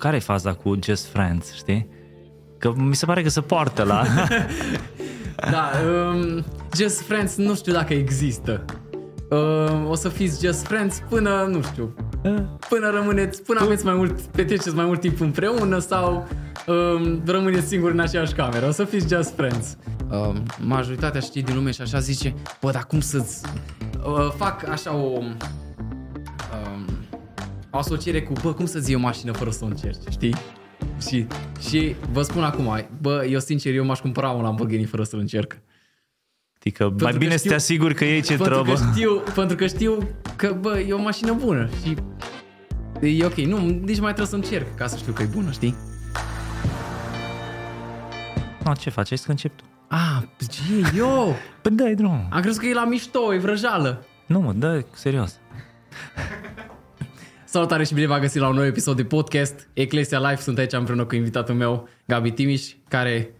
care e faza cu Just Friends, știi? Că mi se pare că se poartă la... Da, um, Just Friends nu știu dacă există. Um, o să fiți Just Friends până, nu știu, până rămâneți, până aveți mai mult, petreceți mai mult timp împreună sau um, rămâneți singuri în aceeaașa cameră. O să fiți Just Friends. Um, majoritatea știi din lume și așa zice, bă, dar cum să-ți... Uh, fac așa o... Um, o asociere cu, bă, cum să-ți iei o mașină fără să o încerci, știi? Și, și vă spun acum, bă, eu sincer, eu m-aș cumpăra un Lamborghini fără să-l încerc. Adică mai Pentru bine că să te știu- asiguri că e ce pentru trebuie. Că știu, pentru că știu că, bă, e o mașină bună și e ok. Nu, nici mai trebuie să încerc ca să știu că e bună, știi? No, ce faci? Hai să încep tu. Ah, ce, eu? Păi dai drum. Am crezut că e la mișto, e vrăjală. Nu mă, dă serios. Salutare și bine v-am găsit la un nou episod de podcast Eclesia Live. Sunt aici împreună cu invitatul meu, Gabi Timiș, care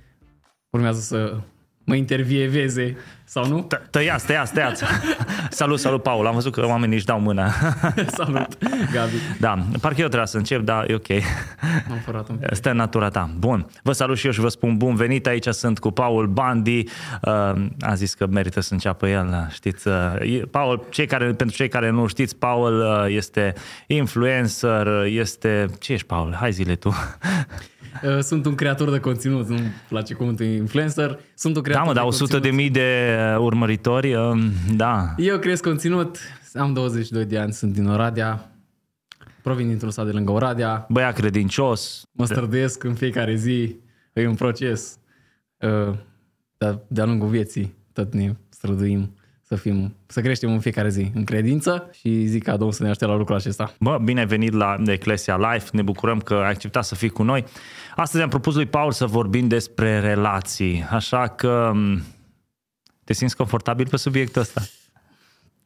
urmează să mă intervieveze sau nu? Tă- Tăiați, tăiați, tăiați. salut, salut, Paul. Am văzut că oamenii își dau mâna. Salut, Gabi. da, parcă eu trebuia să încep, dar e ok. Am furat un pic. Stă în natura ta. Bun. Vă salut și eu și vă spun bun venit. Aici sunt cu Paul Bandi. Uh, a zis că merită să înceapă el. Știți, uh, e- Paul, cei care, pentru cei care nu știți, Paul uh, este influencer, este... Ce ești, Paul? Hai zile tu. Uh, Sunt un creator de conținut, nu-mi place cuvântul influencer. Sunt un Da, creator mă, dar de 100 de conținut. mii de uh, urmăritori, uh, da. Eu cresc conținut, am 22 de ani, sunt din Oradea, provin dintr-un sat de lângă Oradea, Băiat credincios, mă străduiesc în fiecare zi, e un proces. Uh, Dar de-a lungul vieții tot ne străduim să fim, să creștem în fiecare zi în credință și zic ca Domnul să ne ajute la lucrul acesta. Bă, bine ai venit la Eclesia Live, ne bucurăm că ai acceptat să fii cu noi. Astăzi am propus lui Paul să vorbim despre relații, așa că m, te simți confortabil pe subiectul ăsta?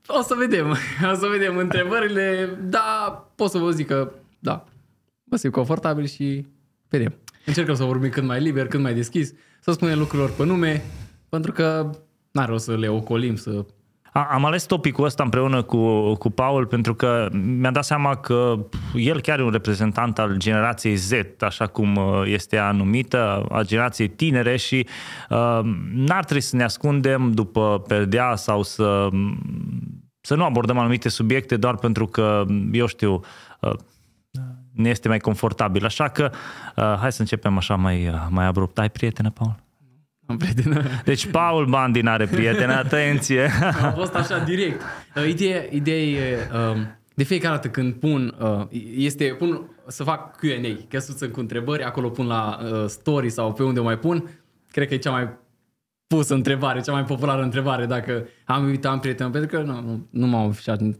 O să vedem, o să vedem întrebările, da, pot să vă zic că da, mă simt confortabil și vedem. Încercăm să vorbim cât mai liber, cât mai deschis, să spunem lucrurilor pe nume, pentru că n-are rost să le ocolim, să... A, am ales topicul ăsta împreună cu, cu Paul pentru că mi-am dat seama că el chiar e un reprezentant al generației Z, așa cum uh, este ea numită, a generației tinere și uh, n-ar trebui să ne ascundem după perdea sau să, să nu abordăm anumite subiecte doar pentru că, eu știu, uh, ne este mai confortabil. Așa că uh, hai să începem așa mai, uh, mai abrupt. Ai prietenă, Paul? Am prietenă. Deci Paul Bandi n-are prietene, atenție! Am fost așa direct. Uh, Ideea, ideea e, um, de fiecare dată când pun, uh, este, pun să fac Q&A, căsuță cu întrebări, acolo pun la uh, story sau pe unde o mai pun, cred că e cea mai pusă întrebare, cea mai populară întrebare, dacă am iubit, am prieten, pentru că nu, nu, nu m-am afișat uh,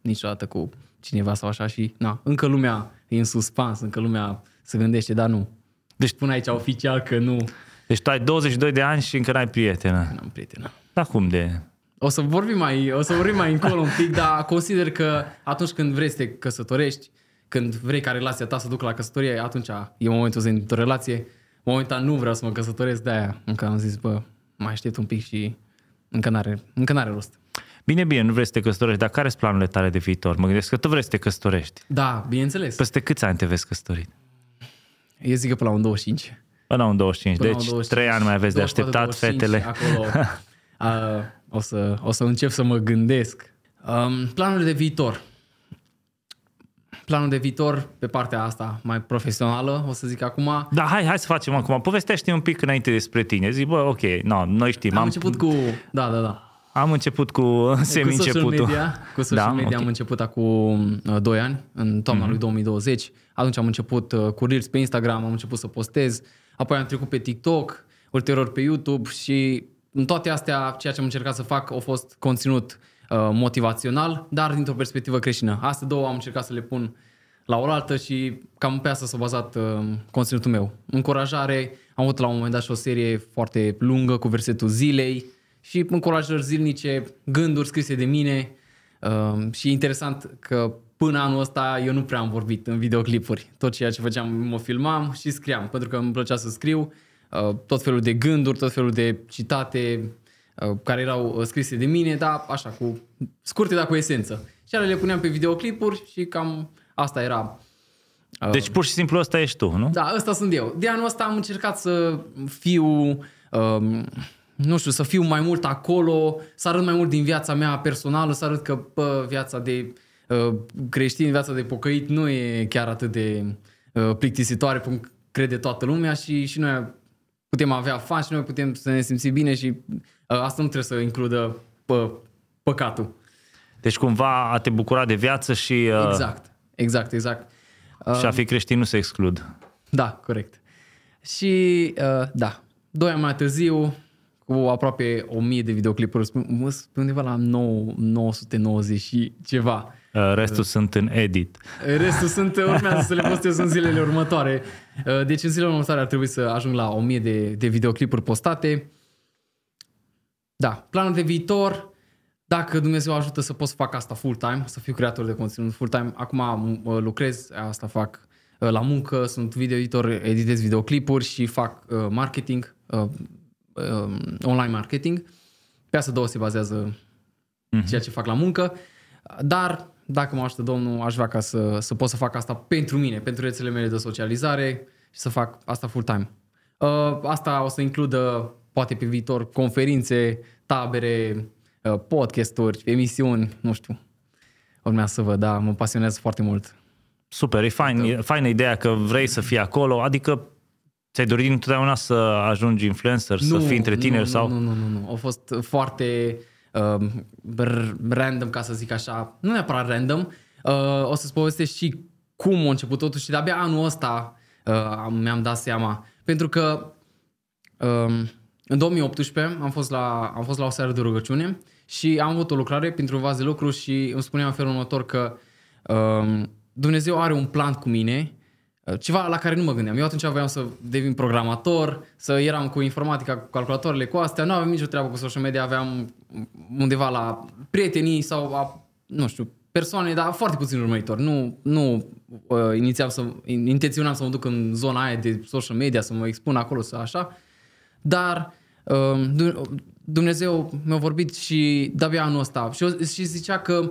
niciodată cu cineva sau așa și na, încă lumea e în suspans, încă lumea se gândește, dar nu. Deci pun aici oficial că nu Deci tu ai 22 de ani și încă n-ai prietenă. am prietenă. Dar cum de... O să vorbim mai, o să vorbim mai încolo un pic, dar consider că atunci când vrei să te căsătorești, când vrei ca relația ta să ducă la căsătorie, atunci e momentul să intri într-o relație. Momentan nu vreau să mă căsătoresc, de-aia încă am zis, bă, mai aștept un pic și încă n-are, încă n-are rost. Bine, bine, nu vrei să te căsătorești, dar care sunt planurile tale de viitor? Mă gândesc că tu vrei să te căsătorești. Da, bineînțeles. Peste câți ani te vezi căsătorit? Eu zic că până la un 25. Până la un 25, Până la deci un 25, 3 ani mai aveți de 24, așteptat 25, fetele. Acolo a, o, să, o să încep să mă gândesc. Um, planurile de viitor. Planul de viitor pe partea asta mai profesională, o să zic acum. Da, hai, hai să facem acum. Povestește un pic înainte despre tine. Zic, bă, ok, no, noi știm. Am, am început cu... Da, da, da. am început cu Cu social semi-începutul. media, cu social Da, media ok. am început acum 2 ani, în toamna Mhm. lui 2020. Atunci am început uh, cu Reels pe Instagram, am început să postez, apoi am trecut pe TikTok, ulterior pe YouTube și în toate astea ceea ce am încercat să fac a fost conținut uh, motivațional, dar dintr-o perspectivă creștină. Astea două am încercat să le pun la oaltă și cam pe asta s-a bazat uh, conținutul meu. Încurajare, am avut la un moment dat și o serie foarte lungă cu versetul zilei și încurajări zilnice, gânduri scrise de mine uh, și e interesant că până anul ăsta eu nu prea am vorbit în videoclipuri. Tot ceea ce făceam mă filmam și scriam, pentru că îmi plăcea să scriu uh, tot felul de gânduri, tot felul de citate uh, care erau uh, scrise de mine, dar așa, cu scurte, dar cu esență. Și ale le puneam pe videoclipuri și cam asta era Uh, Deci pur și simplu ăsta ești tu, nu? Da, ăsta sunt eu. De anul ăsta am încercat să fiu, um, nu știu, să fiu mai mult acolo, să arăt mai mult din viața mea personală, să arăt că bă, viața de uh, creștin, viața de pocăit nu e chiar atât de uh, plictisitoare cum crede toată lumea și, și noi putem avea fani și noi putem să ne simțim bine și uh, asta nu trebuie să includă pă, păcatul. Deci cumva a te bucura de viață și, uh, Exact, exact, exact. și a fi creștin nu se exclud. Da, corect. Și uh, da, doi ani mai târziu, cu aproape 1000 de videoclipuri, mă pe undeva la 9, 990 și ceva. Uh, Restul sunt în edit. Restul sunt, urmează să le postez în zilele următoare. Uh, Deci în zilele următoare ar trebui să ajung la 1000 de, de videoclipuri postate. Da, planul de viitor, dacă Dumnezeu ajută să pot să fac asta full-time, să fiu creator de conținut full-time, acum uh, lucrez, asta fac uh, la muncă, sunt video editor, editez videoclipuri și fac uh, marketing, uh, uh, online marketing. Pe asta două se bazează ceea ce fac la muncă, dar dacă mă ajută Domnul, aș vrea ca să, să pot să fac asta pentru mine, pentru rețelele mele de socializare și să fac asta full-time. Uh, asta o să includă, poate pe viitor, conferințe, tabere, uh, podcasturi, emisiuni, nu știu. Urmează să văd, da, mă pasionează foarte mult. Super, e fain, e faină ideea că vrei să fii acolo, adică ți-ai dorit întotdeauna să ajungi influencer, să fii între tineri nu, sau... Nu, nu, nu, nu. A fost foarte uh, r- random, ca să zic așa. Nu neapărat random. Uh, o să-ți povestesc și cum a început totul și de-abia anul ăsta uh, mi-am dat seama. Pentru că um, în 2018 am fost, la, am fost la o seară de rugăciune și am avut o lucrare printr-un vas de lucru și îmi spunea în felul următor că um, Dumnezeu are un plan cu mine, uh, ceva la care nu mă gândeam. Eu atunci voiam să devin programator, să eram cu informatica, cu calculatoarele, cu astea, nu aveam nicio treabă cu social media, aveam undeva la prietenii sau a, nu știu, persoane, dar foarte puțin urmăritori. Nu, nu uh, inițiam să, intenționam să mă duc în zona aia de social media, să mă expun acolo, să așa. Dar um, Dum- Dumnezeu mi-a vorbit și de-abia anul ăsta și, o- și zicea că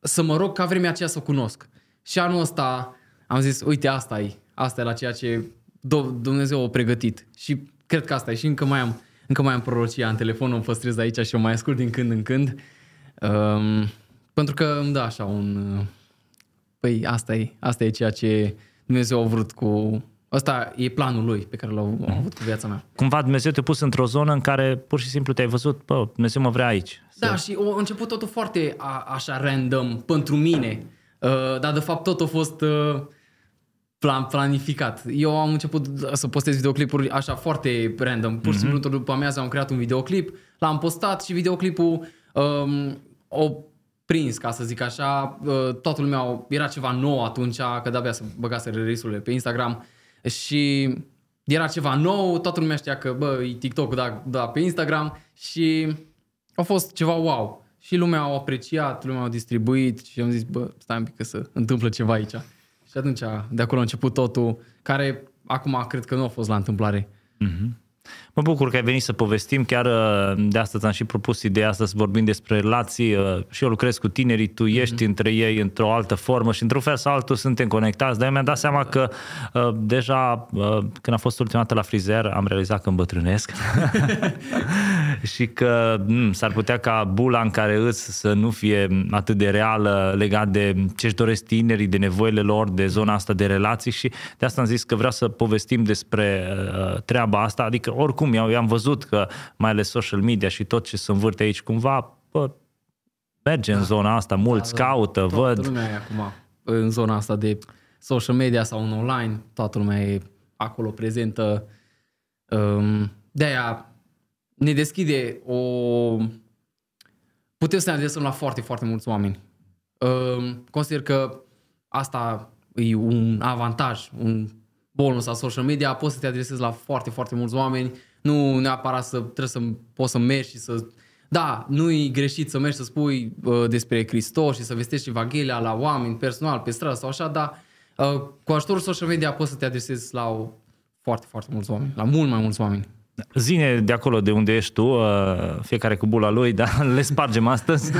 să mă rog ca vremea aceea să o cunosc. Și anul ăsta am zis, uite, asta e, asta e la ceea ce Do- Dumnezeu a pregătit. Și cred că asta e și încă mai am, încă mai am prorocia în telefon, o păstrez aici și o mai ascult din când în când. Um, pentru că îmi dă așa un... uh, Păi asta e, asta e ceea ce Dumnezeu a vrut cu... Asta e planul lui pe care l-a a avut cu viața mea. Cumva Dumnezeu te-a pus într-o zonă în care pur și simplu te-ai văzut, bă, Dumnezeu mă vrea aici. Da, și a început totul foarte a, așa random pentru mine, uh, dar de fapt tot a fost uh, plan, planificat. Eu am început să postez videoclipuri așa foarte random. Pur și simplu după amiază am creat un videoclip, l-am postat și videoclipul um, o prins, ca să zic așa. Uh, toată lumea au- era ceva nou atunci, că de-abia să băgase release pe Instagram și era ceva nou, toată lumea știa că, bă, e TikTok, da, da, pe Instagram și a fost ceva wow. Și lumea au apreciat, lumea au distribuit și am zis, bă, stai un pic că se întâmplă ceva aici. Și atunci, de acolo a început totul, care acum cred că nu a fost la întâmplare. Mă bucur că ai venit să povestim, chiar uh, de asta ți-am și propus ideea asta să vorbim despre relații uh, și eu lucrez cu tinerii, tu ești între ei într-o altă formă și într-un fel sau altul suntem conectați, dar eu mi-am dat seama că uh, deja uh, când am fost ultima dată la frizer am realizat că îmbătrânesc și că m, s-ar putea ca bula în care îți să nu fie atât de reală legat de ce-și doresc tinerii, de nevoile lor, de zona asta de relații și de asta am zis că vreau să povestim despre uh, treaba asta, adică oricum eu, eu am văzut că mai ales social media și tot ce se învârte aici cumva bă, merge în zona asta, mulți caută, Toată văd. lumea e acum în zona asta de social media sau în online, toată lumea e acolo prezentă. Um, De-aia ne deschide o... Putem să ne adresăm la foarte, foarte mulți oameni. Um, Consider că asta e un avantaj, un bonus al social media, poți să te adresezi la foarte, foarte mulți oameni, nu neapărat să trebuie să poți să mergi și să... Da, nu-i greșit să mergi să spui uh, despre Hristos și să vestești Evanghelia la oameni personal, pe stradă sau așa, dar uh, cu ajutorul social media poți să te adresezi la o, foarte, foarte mulți oameni, la mult mai mulți oameni. Zine de acolo de unde ești tu, uh, fiecare cu bula lui, da? le spargem astăzi.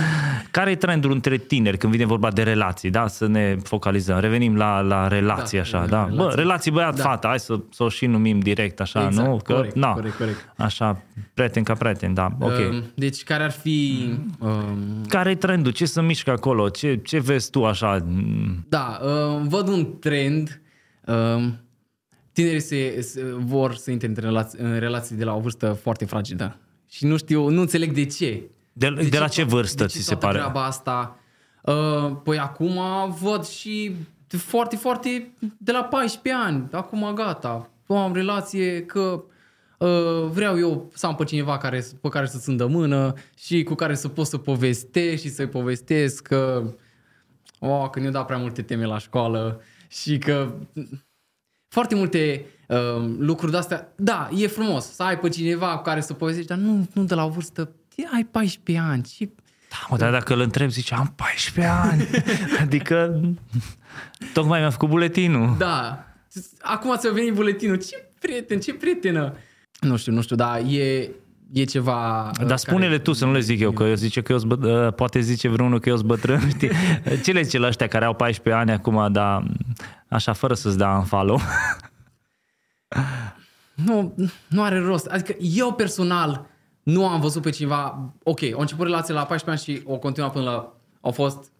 Care e trendul între tineri când vine vorba de relații, da? Să ne focalizăm. Revenim la, la relații, Da, așa, revenim da? la Bă, relații. relații băiat-fată, hai să, să o și numim direct, așa, Exact, nu? Că, corect, na, corect, corect. Așa, prieten ca prieten, da, ok. Um, Deci care ar fi... Um, Care e trendul? Ce se mișcă acolo? Ce, ce vezi tu așa? da, um, văd un trend. Um, tinerii se, se, vor să intre în relații, în relații de la o vârstă foarte fragedă. Și nu știu, nu înțeleg de ce. De, de, la ce to- vârstă de ți ce se toată pare? treaba asta? Uh, păi acum văd și de foarte, foarte de la 14 ani. Acum gata. Am relație că uh, vreau eu să am pe cineva care, pe care să țin de mână și cu care să pot să povestesc și să-i povestesc că oh, că ne-au dat prea multe teme la școală și că foarte multe uh, lucruri de-astea. Da, e frumos să ai pe cineva cu care să povestești, dar nu, nu de la o vârstă. Ai 14 ani și Da, mă, dar dacă îl întreb, zice, am 14 ani. adică, tocmai mi-am făcut buletinul. Da. Acum ți-a venit buletinul. Ce prieten, ce prietenă. Nu știu, nu știu, dar e, e ceva... uh, Dar spune-le tu, să nu le zic eu, că eu zice că eu sunt bă- uh, poate zice vreunul că eu sunt bătrân, știi? Ce le zice la ăștia care au 14 ani acum, dar așa, fără să-ți dea în follow? Nu, nu are rost. Adică eu personal nu am văzut pe cineva... Ok, au început relația la 14 ani și o continuat până la... Au fost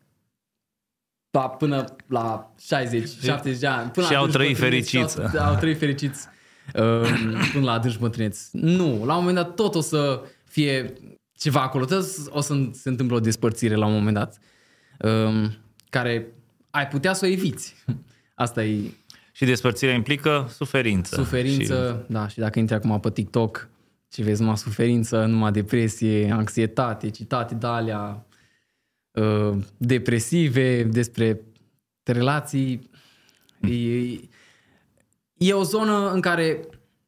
da, până la 60, 70 de ani. Până Și la au adânci trăit bătrâneți, fericiți. și Au, au trăit fericiți um, până la adânci bătrâneți. Nu, la un moment dat tot o să fie ceva acolo. Tot o să se întâmple o despărțire la un moment dat um, care ai putea să o eviți. Asta e Și despărțirea implică suferință. Suferință, și... da, și dacă intri acum pe TikTok și vezi numai suferință, numai depresie, anxietate, citate de alea uh, depresive despre relații, e, e o zonă în care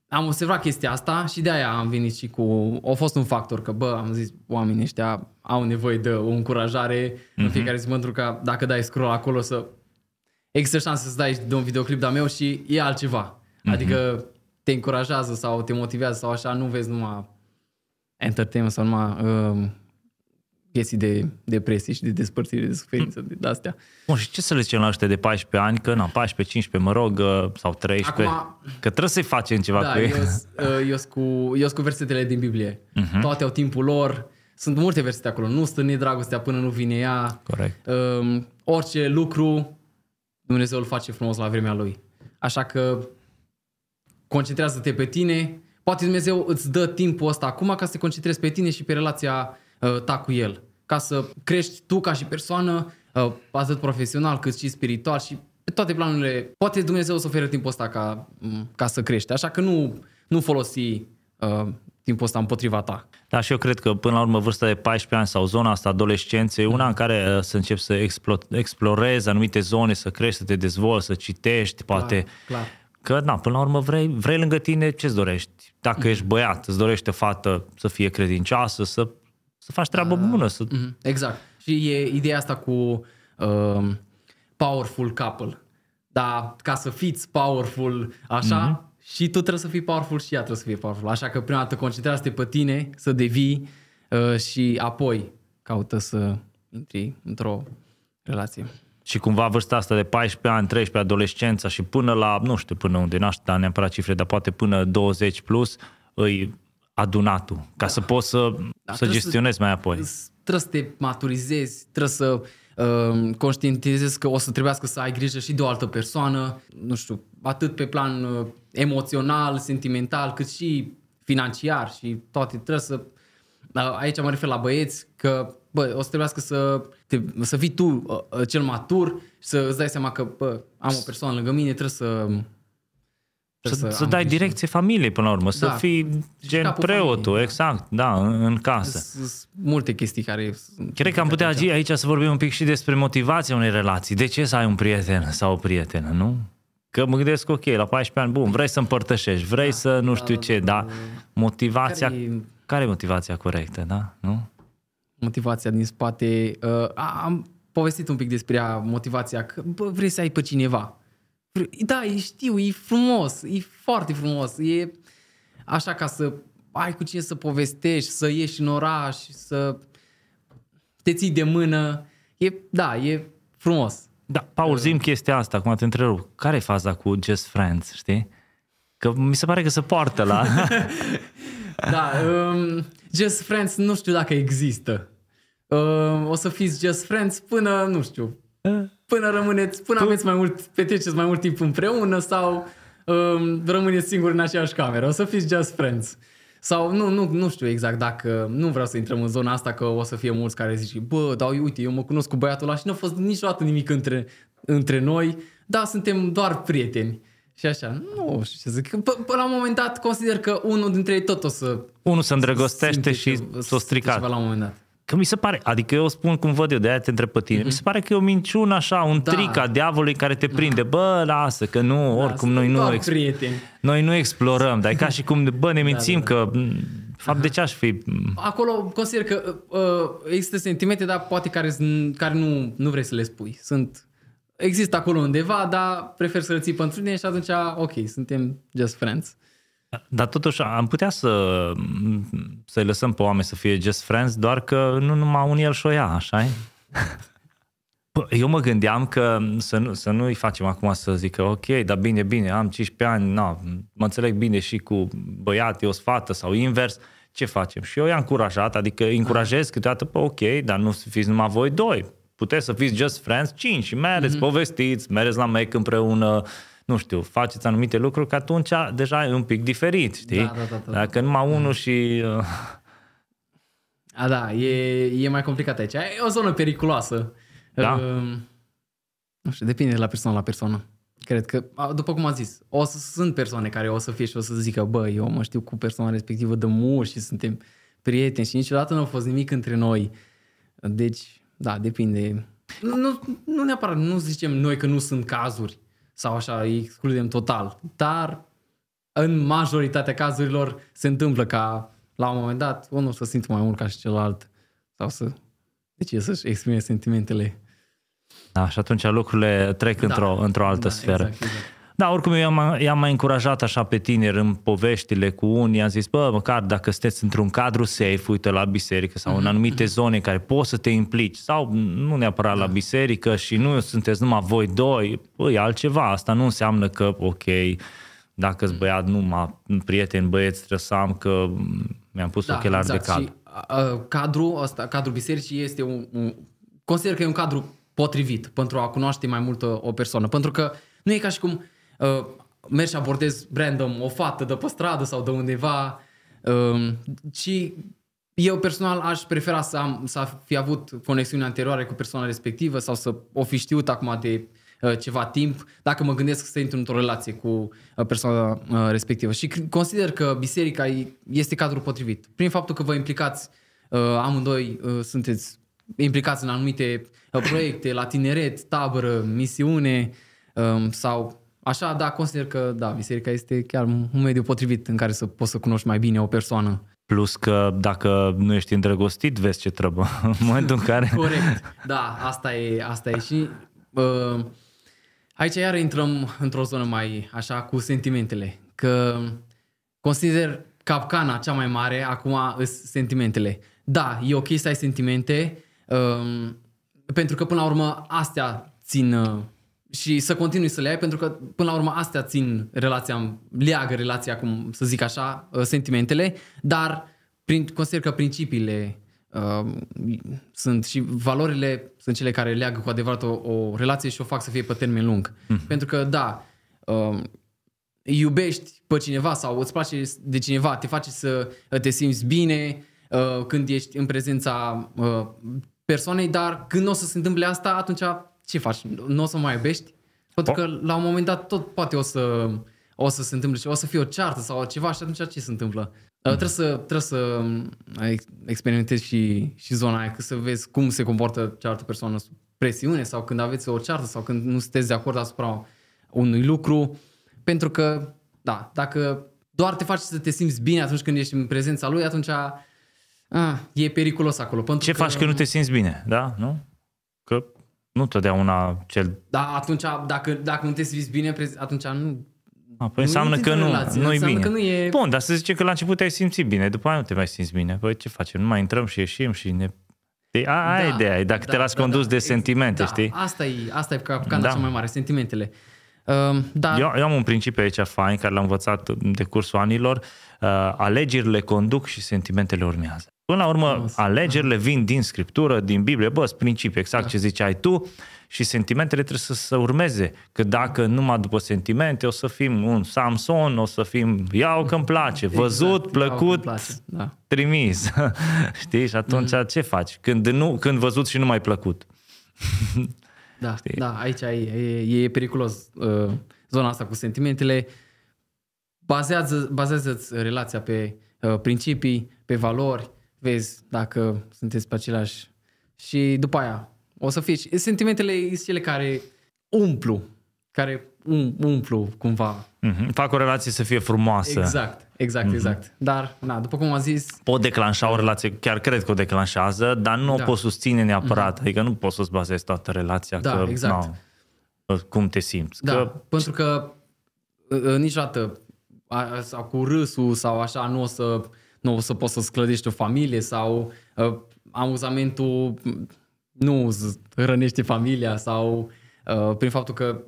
am observat chestia asta și de aia am venit și cu... A fost un factor că, bă, am zis, oamenii ăștia au nevoie de o încurajare mm-hmm. în fiecare zi, pentru că dacă dai scroll acolo să există șanse să dai de un videoclip de-a meu și e altceva. Mm-hmm. Adică te încurajează sau te motivează sau așa, nu vezi numai entertainment sau numai uh, chestii de depresie și de despărțire, de suferință, de, de astea. Bun, și ce să le zicem la ăștia de 14 ani, că na, 14, 15, mă rog, uh, sau 13, Acum- că trebuie să-i facem ceva Da, cu ei. eu sunt cu, eu sunt cu versetele din Biblie. Uh-huh. Toate au timpul lor. Sunt multe versete acolo. Nu stâni dragostea până nu vine ea. Corect. Um, orice lucru Dumnezeu îl face frumos la vremea lui. Așa că concentrează-te pe tine. Poate Dumnezeu îți dă timpul ăsta acum ca să te concentrezi pe tine și pe relația uh, ta cu El. Ca să crești tu ca și persoană, uh, atât profesional cât și spiritual și pe toate planurile. Poate Dumnezeu să oferă timpul ăsta ca, m, ca să crești. Așa că nu, nu folosi uh, timpul ăsta împotriva ta. Da, și eu cred că până la urmă vârsta de 14 ani sau zona asta adolescenței e una în care uh, să începi să explo- explorezi anumite zone, să crești, să te dezvolți, să citești, poate. clar. Că, na, până la urmă vrei, vrei lângă tine ce-ți dorești? Dacă ești băiat, îți dorești o fată să fie credincioasă, să, să faci treabă bună, să... Mhm, Exact. Și e ideea asta cu um, powerful couple. Dar ca să fiți powerful așa, mm-hmm. Și tu trebuie să fii powerful și ea trebuie să fie powerful. Așa că prima dată concentrează-te pe tine, să devii uh, și apoi caută să intri într-o relație. Și cumva vârsta asta de 14 ani, 13, adolescența și până la, nu știu până unde, n-aș da neapărat cifre, dar poate până 20 plus, îi adunatul, ca să poți să, să Da, trebuie să- gestionezi mai apoi. Trebuie să te maturizezi, trebuie să uh, conștientizezi că o să trebuiască să ai grijă și de o altă persoană, nu știu, atât pe plan uh, emoțional, sentimental, cât și financiar și toate. Trebuie să... Uh, aici mă refer la băieți, că bă, o să trebuiască să, te, să fii tu uh, uh, cel matur și să îți dai seama că bă, am o persoană lângă mine, trebuie să... Să, trebuie să am dai grijă. direcție familiei până la urmă, să Da. fii gen capul preotul, familiei, da. exact, da, în, în casă. Sunt multe chestii care... sunt- Cred că am putea aici, aici să vorbim un pic și despre motivația unei relații. De ce să ai un prieten sau o prietenă, nu? Că mă gândesc, ok, la 14 ani, bun, vrei să împărtășești, vrei să nu știu ce, dar motivația, Care e- care e motivația corectă, da? Nu? motivația din spate. Uh, am povestit un pic despre ea, motivația că bă, vrei să ai pe cineva. Vre- Da, e, știu, e frumos, e foarte frumos. E, așa ca să ai cu cine să povestești, să ieși în oraș, să te ții de mână. E, da, e frumos. Da, Paul, zim chestia asta, acum te întrerup. Care e faza cu Just Friends, știi? Că mi se pare că se poartă la... da, um, Just Friends nu știu dacă există. Um, o să fiți Just Friends până, nu știu, până rămâneți, până tu... aveți mai mult, petreceți mai mult timp împreună sau um, rămâneți singuri în aceeași cameră. O să fiți Just Friends. Sau nu, nu, nu știu exact dacă, nu vreau să intrăm în zona asta că o să fie mulți care zic, bă, dar uite, eu mă cunosc cu băiatul ăla și nu a fost niciodată nimic între, între noi, da, suntem doar prieteni. Și așa, nu știu ce zic. P- până la un moment dat consider că unul dintre ei tot o să... Unul se îndrăgostește și s-o stricat. Ceva la un moment dat. Că mi se pare, adică eu spun cum văd eu, de aia te întreb pe tine, mm-hmm. mi se pare că e o minciună așa, un da. tric a diavolului care te prinde. Bă, lasă, că nu, oricum noi nu, ex- noi nu explorăm, dar e ca și cum, bă, ne da, mințim da, da, da. că, fapt, de ce aș fi... Acolo consider că uh, există sentimente, dar poate care, care nu, nu vrei să le spui. Sunt, există acolo undeva, dar prefer să le ții pentru tine și atunci, ok, suntem just friends. Dar totuși am putea să, să-i lăsăm pe oameni să fie just friends, doar că nu numai un el și o ia, așa Eu mă gândeam că să, nu, să nu-i facem acum să zică ok, dar bine, bine, am 15 ani, na, mă înțeleg bine și cu băiat, o sfată sau invers, ce facem? Și eu i-am încurajat, adică îi încurajez câteodată, pe ok, dar nu fiți numai voi doi, puteți să fiți just friends, cinci, mergeți, mm-hmm. povestiți, mergeți la Mac împreună, nu știu, faceți anumite lucruri, că atunci deja e un pic diferit, știi? Da, da, da, da. Dacă numai unul mm. și... Uh... A, da, e, e mai complicat aici. E o zonă periculoasă. Da. Uh, nu știu, depinde de la persoană la persoană. Cred că, după cum am zis, o să sunt persoane care o să fie și o să zică, bă, eu mă știu cu persoana respectivă de mult și suntem prieteni și niciodată nu a fost nimic între noi. Deci, da, depinde. Nu, nu, nu neapărat, nu zicem noi că nu sunt cazuri sau așa, îi excludem total. Dar în majoritatea cazurilor se întâmplă ca la un moment dat unul să simtă mai mult ca și celălalt sau să deci să-și exprime sentimentele. Da, și atunci lucrurile trec da, într-o, într-o altă da, sferă. Exact, exact. Da, oricum eu i-am, i-am mai încurajat așa pe tineri în poveștile cu unii, am zis, bă, măcar dacă sunteți într-un cadru safe, uite la biserică sau mm-hmm. în mhm, anumite mhm. zone în care poți să te implici sau nu neapărat da. la biserică și nu sunteți numai voi doi, băi, altceva, asta nu înseamnă că, ok, dacă sunt băiat numai prieteni băieți trebuie să am că mi-am pus da, ochelari exact. de cal. Și, uh, cadrul ăsta, cadrul bisericii este un, un, consider că e un cadru potrivit pentru a cunoaște mai mult o persoană, pentru că nu e ca și cum uh, mergi și abordezi random o fată de pe stradă sau de undeva, uh, ci eu personal aș prefera să, am, să fi avut conexiuni anterioare cu persoana respectivă sau să o fi știut acum de uh, ceva timp, dacă mă gândesc să intru într-o relație cu uh, persoana uh, respectivă. Și consider că biserica este cadrul potrivit. Prin faptul că vă implicați, uh, amândoi uh, sunteți implicați în anumite uh, proiecte, la tineret, tabără, misiune uh, sau Așa, da, consider că, da, biserica este chiar un mediu potrivit în care să poți să cunoști mai bine o persoană. Plus că dacă nu ești îndrăgostit, vezi ce trebuie în momentul în care... Corect, da, asta e, asta e și... Uh, aici iar intrăm într-o zonă mai așa cu sentimentele, că consider capcana cea mai mare acum sunt sentimentele. Da, e ok să ai sentimente, uh, pentru că până la urmă astea țin uh, și să continui să le ai pentru că până la urmă astea țin relația, leagă relația, cum să zic așa, uh, sentimentele, dar prin, consider că principiile uh, sunt și valorile sunt cele care leagă cu adevărat o, o relație și o fac să fie pe termen lung. Mm. Pentru că da, uh, iubești pe cineva sau îți place de cineva, te face să te simți bine uh, când ești în prezența uh, persoanei, dar când o să se întâmple asta, atunci ce faci? Nu o să mai iubești? Pentru că la un moment dat tot poate o să, o să se întâmple o să fie o ceartă sau ceva și atunci ce se întâmplă? Mm. Trebuie să, trebuie să experimentezi și, și zona aia, să vezi cum se comportă cealaltă persoană sub presiune sau când aveți o ceartă sau când nu sunteți de acord asupra unui lucru. Pentru că, da, dacă doar te faci să te simți bine atunci când ești în prezența lui, atunci a, e periculos acolo. Pentru Ce că, faci când nu te simți bine, da? Nu? Că nu totdeauna cel... Da, atunci, dacă, dacă nu te simți bine, atunci nu... A, păi înseamnă că nu, relație, nu e înseamnă bine. că nu e... Bun, dar să zice că la început te-ai simțit bine, după aia nu te mai simți bine. Păi ce facem? Nu mai intrăm și ieșim și ne... De, a, aia e ideea, e dacă te lași condus de Ex- sentimente, da, știi? Asta e, asta e capcana Da. cea mai mare, sentimentele. Uh, da, Eu, eu am un principiu aici fain care l-am învățat de cursul anilor. Uh, alegerile conduc și sentimentele urmează. Până la urmă, Frumos. alegerile vin din Scriptură, din Biblie, bă, sunt principii, exact ce ziceai tu, și sentimentele trebuie să, să urmeze. Că dacă numai după sentimente o să fim un Samson, o să fim iau că-mi place, văzut, Exact, iau că-mi plăcut, place, da. trimis. Știi? Și atunci ce faci? Când, nu, când văzut și nu mai plăcut. Da, da, aici e, e, e periculos uh, zona asta cu sentimentele. Bazează, bazează relația pe uh, principii, pe valori, vezi dacă sunteți pe același. Și după aia o să fie. Sentimentele sunt cele care umplu, care um, umplu cumva. Mhm. Fac o relație să fie frumoasă. Exact, exact, Mhm. exact. Dar, na, după cum am zis, pot declanșa o relație, chiar cred că o declanșează, dar nu Da. Mhm. o pot susține neapărat. Adică nu poți să-ți bazezi toată relația Da, că, exact. nu, cum te simți. Da, Că, pentru că uh, uh, niciodată a- sau cu râsul sau așa nu o să, nu o să poți să-ți clădești o familie sau uh, amuzamentul m, nu îți rănește familia sau uh, prin faptul că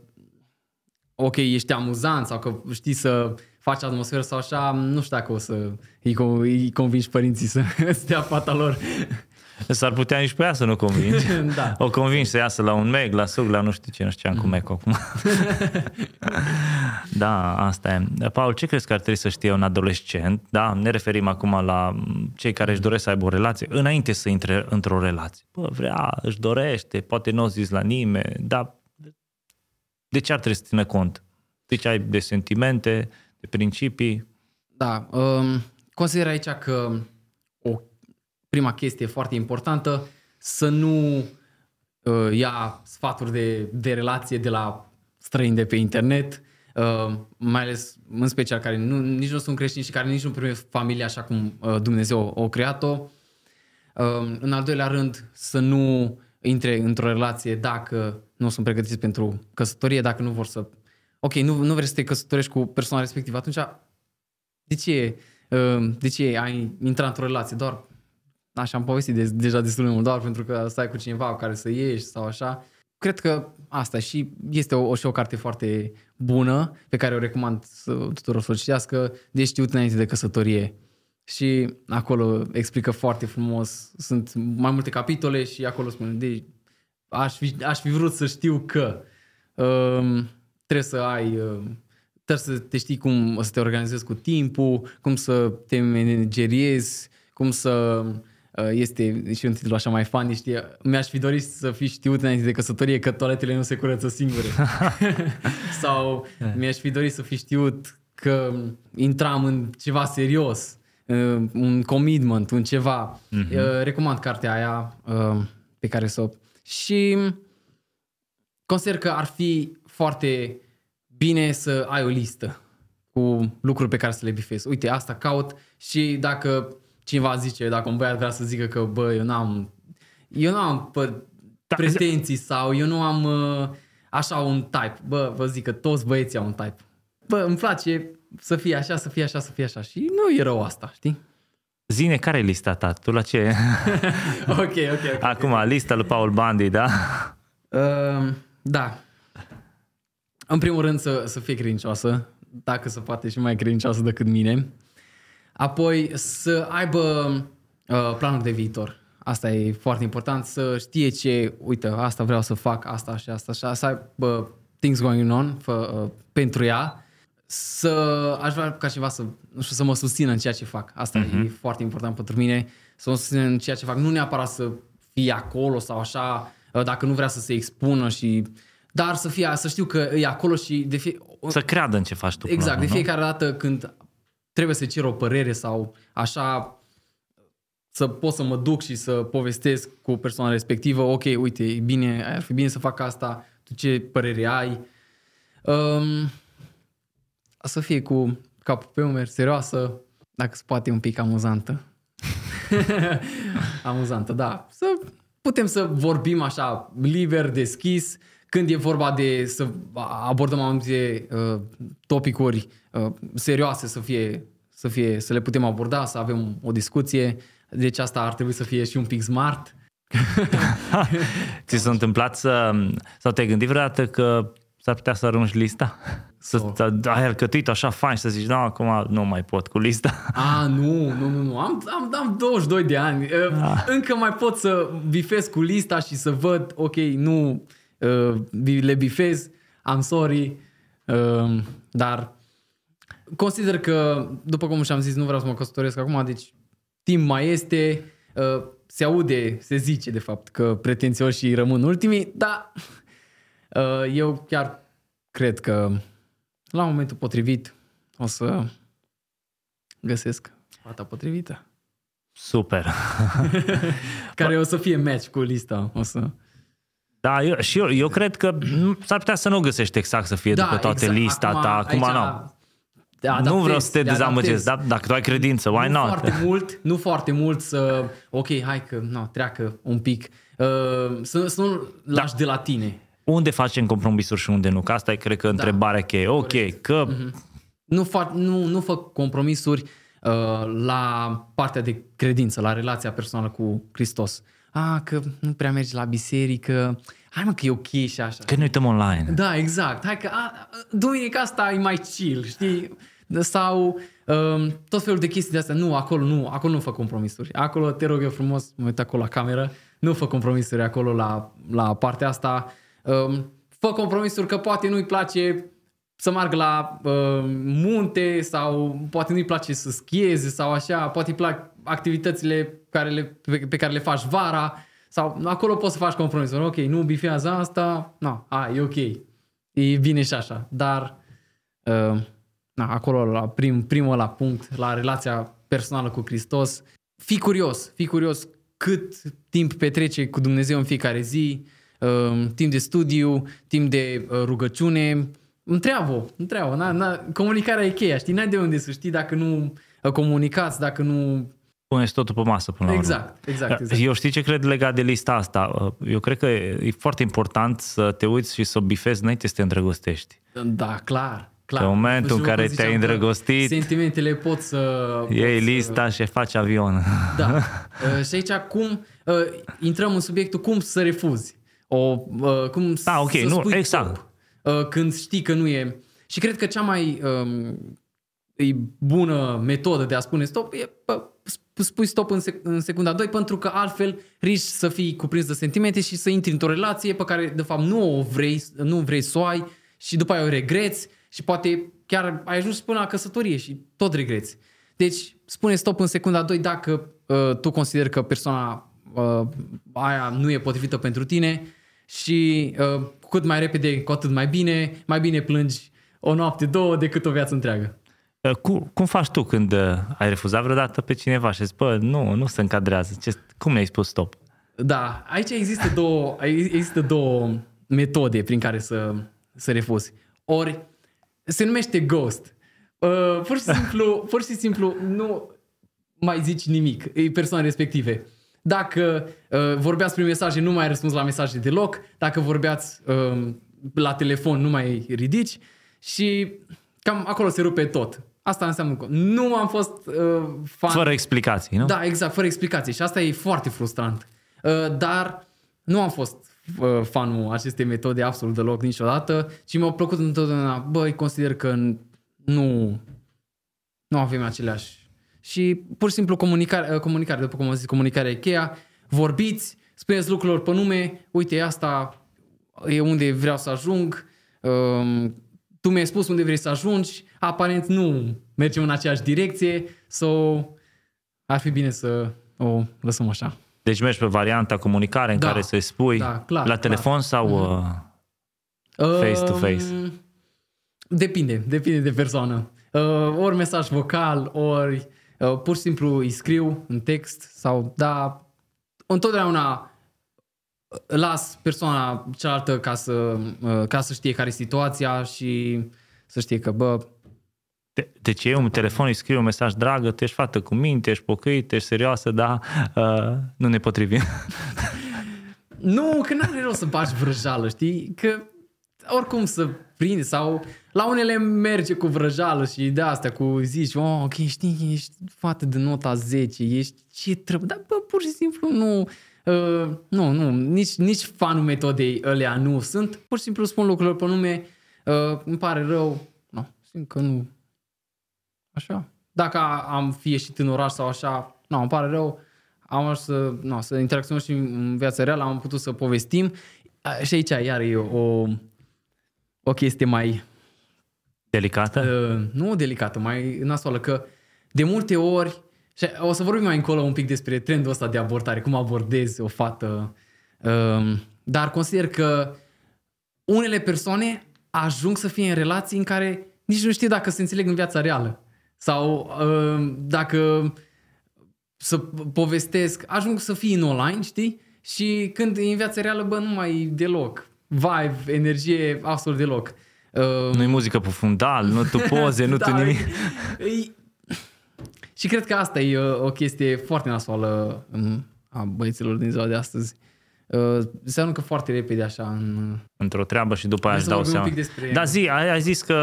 ok, ești amuzant sau că știi să faci atmosferă sau așa, nu știu dacă o să îi, con- îi convingi părinții să stea fata lor. S-ar putea nici pe ea să nu convingi. da. O convingi să iasă la un Meg, la sug, la nu știu ce, nu știu ce am cu Meg acum. da, asta e. Paul, ce crezi că ar trebui să știe un adolescent? Da, ne referim acum la cei care își doresc să aibă o relație, înainte să intre într-o relație. Bă, vrea, își dorește, poate nu o zis la nimeni, dar de ce ar trebui să țină cont? De ce ai de sentimente, de principii? Da, um, consider aici că o prima chestie foarte importantă să nu uh, ia sfaturi de, de relație de la străini de pe internet, uh, mai ales în special care nu, nici nu sunt creștini și care nici nu primesc familia așa cum uh, Dumnezeu o creat-o. Uh, în al doilea rând, să nu intre într-o relație dacă nu sunt pregătiți pentru căsătorie, dacă nu vor să... Ok, nu, nu vrei să te căsătorești cu persoana respectivă, atunci de ce, uh, de ce ai intrat într-o relație? Doar, așa am povestit de, deja destul de mult, doar pentru că stai cu cineva cu care să ieși sau așa. Cred că asta și este o, o, și o carte foarte bună pe care o recomand să, tuturor să o citească de știut înainte de căsătorie. Și acolo explică foarte frumos, sunt mai multe capitole și acolo spune, de, aș, fi, aș fi vrut să știu că um, trebuie să ai um, trebuie să te știi cum să te organizezi cu timpul, cum să te manageriezi, cum să uh, este și un titlu așa mai fan, știi, mi-aș fi dorit să fi știut înainte de căsătorie că toaletele nu se curăță singure. Sau mi-aș fi dorit să fi știut că intram în ceva serios, uh, un commitment, un ceva. Uh, recomand cartea aia uh, pe care să o... Și consider că ar fi foarte bine să ai o listă cu lucruri pe care să le bifezi. Uite, asta caut și dacă cineva zice, dacă un băiat vrea să zică că, bă, eu n-am, eu nu am pă, Da, pretenții sau eu nu am uh, așa un type. Bă, vă zic că toți băieții au un type. Bă, îmi place să fie așa, să fie așa, să fie așa. Și nu e rău asta, știi? Zine, care e lista ta? Tu la ce? ok, ok, ok. Acum, lista lui Paul Bandi, da? Uh, da. În primul rând să, să fie credincioasă, dacă se poate și mai credincioasă decât mine. Apoi să aibă uh, planuri de viitor. Asta e foarte important, să știe ce, uite, asta vreau să fac, asta și asta și să aibă things going on fă, uh, pentru ea. Să aș vrea ca cineva să, nu știu, să mă susțină în ceea ce fac. Asta uh-huh. e foarte important pentru mine. Să mă susțină în ceea ce fac. Nu neapărat să fie acolo sau așa, uh, dacă nu vrea să se expună și dar să fie, să știu că e acolo și de fie, Să creadă în ce faci tu. până Exact, la de urmă, nu? fiecare dată când trebuie să cer o părere sau așa să pot să mă duc și să povestesc cu persoana respectivă, ok, uite, e bine, ar fi bine să fac asta, tu ce părere ai? Um, să fie cu capul pe umeri, serioasă, dacă se poate un pic amuzantă. amuzantă, da. Să putem să vorbim așa liber, deschis, când e vorba de să abordăm anumite uh, topicuri uh, serioase, să fie, să fie, să le putem aborda, să avem o discuție. Deci asta ar trebui să fie și un pic smart. Ți s-a întâmplat să, sau te-ai gândit vreodată că s-ar putea să arunci lista? Să Oh. oh. ai alcătuit așa fain și să zici, nu, acum nu mai pot cu lista. A, nu, nu, nu, nu. Am, am, am 22 de ani. Ah. Încă mai pot să bifez cu lista și să văd, ok, nu uh, le bifez, am sorry, uh, dar consider că, după cum și-am zis, nu vreau să mă căsătoresc acum, deci timp mai este, uh, se aude, se zice de fapt că pretențioșii rămân ultimii, dar uh, eu chiar cred că la momentul potrivit o să găsesc fata potrivită. Super. Care o să fie match cu lista. O să... Da, eu, și eu, eu cred că nu- s-ar putea să nu găsești exact să fie da, după toată exact. lista ta. Acum aici nu. te Nu adaptezi, vreau să te dezamăgesc, adaptezi. dar dacă tu ai credință, why nu not? foarte mult, nu foarte mult să, ok, hai că no, treacă un pic, uh, să, să nu Da. lași de la tine. Unde facem compromisuri și unde nu? Că asta e, cred că, întrebarea cheie. Ok, că Nu, fac, nu, nu fă compromisuri uh, la partea de credință, la relația personală cu Hristos. Ah, că nu prea mergi la biserică, hai mă că e ok și așa. că ne uităm online. Da, exact. Hai că a, a, duminica asta e mai chill, știi? Sau um, tot felul de chestii de astea. Nu, acolo nu, acolo nu fă compromisuri. Acolo, te rog eu frumos, mă uit acolo la cameră, nu fă compromisuri acolo la, la partea asta. Um, fă compromisuri că poate nu-i place să meargă la uh, munte sau poate nu-i place să schieze sau așa, poate îi plac activitățile care le, pe, pe care le faci vara sau acolo poți să faci compromisuri. Ok, nu bifează asta, nu, a, e ok. E bine și așa, dar uh, na, acolo la prim, primul la punct, la relația personală cu Hristos, fii curios, fii curios cât timp petrece cu Dumnezeu în fiecare zi, uh, timp de studiu, timp de uh, rugăciune, întreabă, întreabă, na, na, comunicarea e cheia, știi, n-ai de unde să știi dacă nu uh, comunicați, dacă nu... Puneți totul pe masă până la urmă. Exact, exact, exact. Eu știi ce cred legat de lista asta? Eu cred că e foarte important să te uiți și să o bifezi înainte să te îndrăgostești. Da, clar. clar. În momentul Și în după care cum te-ai ziceam că îndrăgostit, Sentimentele pot să... Iei pot să- lista și faci avion. Da. Uh, și aici cum uh, intrăm în subiectul cum să refuzi. O, uh, cum Da, ok, să nu, spui exact. stop, uh, când știi că nu e... Și cred că cea mai um, e bună metodă de a spune stop e pă, sp- spui stop în, sec- în secunda 2 pentru că altfel riști să fii cuprins de sentimente și să intri într-o relație pe care de fapt nu o vrei, nu vrei să o ai și după aia o regreți și poate chiar ai ajuns până la căsătorie și tot regreți. Deci spune stop în secunda 2 dacă uh, tu consideri că persoana uh, aia nu e potrivită pentru tine și uh, cu cât mai repede, cu atât mai bine, mai bine plângi o noapte, două decât o viață întreagă. Cum, cum faci tu când uh, ai refuzat vreodată pe cineva și zici, bă, nu, nu se încadrează. Ce, cum ne-ai spus stop? Da, aici există două, există două metode prin care să, să refuzi. Ori se numește ghost. Uh, pur și simplu, pur și simplu nu mai zici nimic e persoane respective. Dacă uh, vorbeați prin mesaje, nu mai ai răspuns la mesaje deloc. Dacă vorbeați uh, la telefon, nu mai ridici. Și cam acolo se rupe tot. Asta înseamnă că nu am fost uh, fan Fără explicații, nu? da, exact, fără explicații. Și asta e foarte frustrant. Uh, Dar nu am fost uh, fanul acestei metode absolut deloc niciodată, ci mi-au plăcut întotdeauna, băi, consider că nu, nu avem aceleași. Și pur și simplu comunicare, uh, comunicare după cum am zis, comunicarea e cheia, vorbiți, spuneți lucrurilor pe nume, uite, asta e unde vreau să ajung, um, tu mi-ai spus unde vrei să ajungi, aparent nu mergem în aceeași direcție, so ar fi bine să o lăsăm așa. Deci mergi pe varianta comunicare în Da. care să-i spui Da, clar, la telefon clar. sau... Uh, Face-to-face. Um, Depinde, depinde de persoană. Uh, ori mesaj vocal, ori uh, pur și simplu îi scriu în text sau da, întotdeauna las persoana cealaltă ca să, uh, ca să știe care e situația și să știe că, bă, de, deci e un telefon, îi scrie un mesaj, dragă, tu ești fată cu minte, ești pocăită, ești serioasă, dar uh, nu ne potrivim. Nu, că n-are rost să bagi vrăjală, știi? Că oricum să prinde sau la unele merge cu vrăjală și de astea cu zici, oh, ok, știi, ești fată de nota 10, ești ce trebuie, dar bă, pur și simplu nu, uh, nu, nu, nici, nici fanul metodei ălea nu sunt, pur și simplu spun lucrurile pe nume, uh, îmi pare rău, nu, simt că nu, așa. Dacă am fi ieșit în oraș sau așa, nu, îmi pare rău, am ajuns să, nu, să interacționăm și în viața reală, am putut să povestim. Și aici iar e o, o chestie mai... Delicată? Uh, nu delicată, mai nasoală, că de multe ori, și o să vorbim mai încolo un pic despre trendul ăsta de abordare, cum abordezi o fată, uh, dar consider că unele persoane ajung să fie în relații în care nici nu știu dacă se înțeleg în viața reală. Sau uh, dacă să povestesc, ajung să fii în online, știi? Și când e în viața reală, bă, nu mai e deloc. Vibe, energie, absolut deloc. Uh, nu-i muzică pe fundal, nu tu poze, nu da, tu nimic. E, și cred că asta e o, o chestie foarte nasoală a băieților din ziua de astăzi. Uh, se aruncă foarte repede așa în... Într-o treabă și după aia își dau seama. Despre... Da, zi, ai, ai zis că...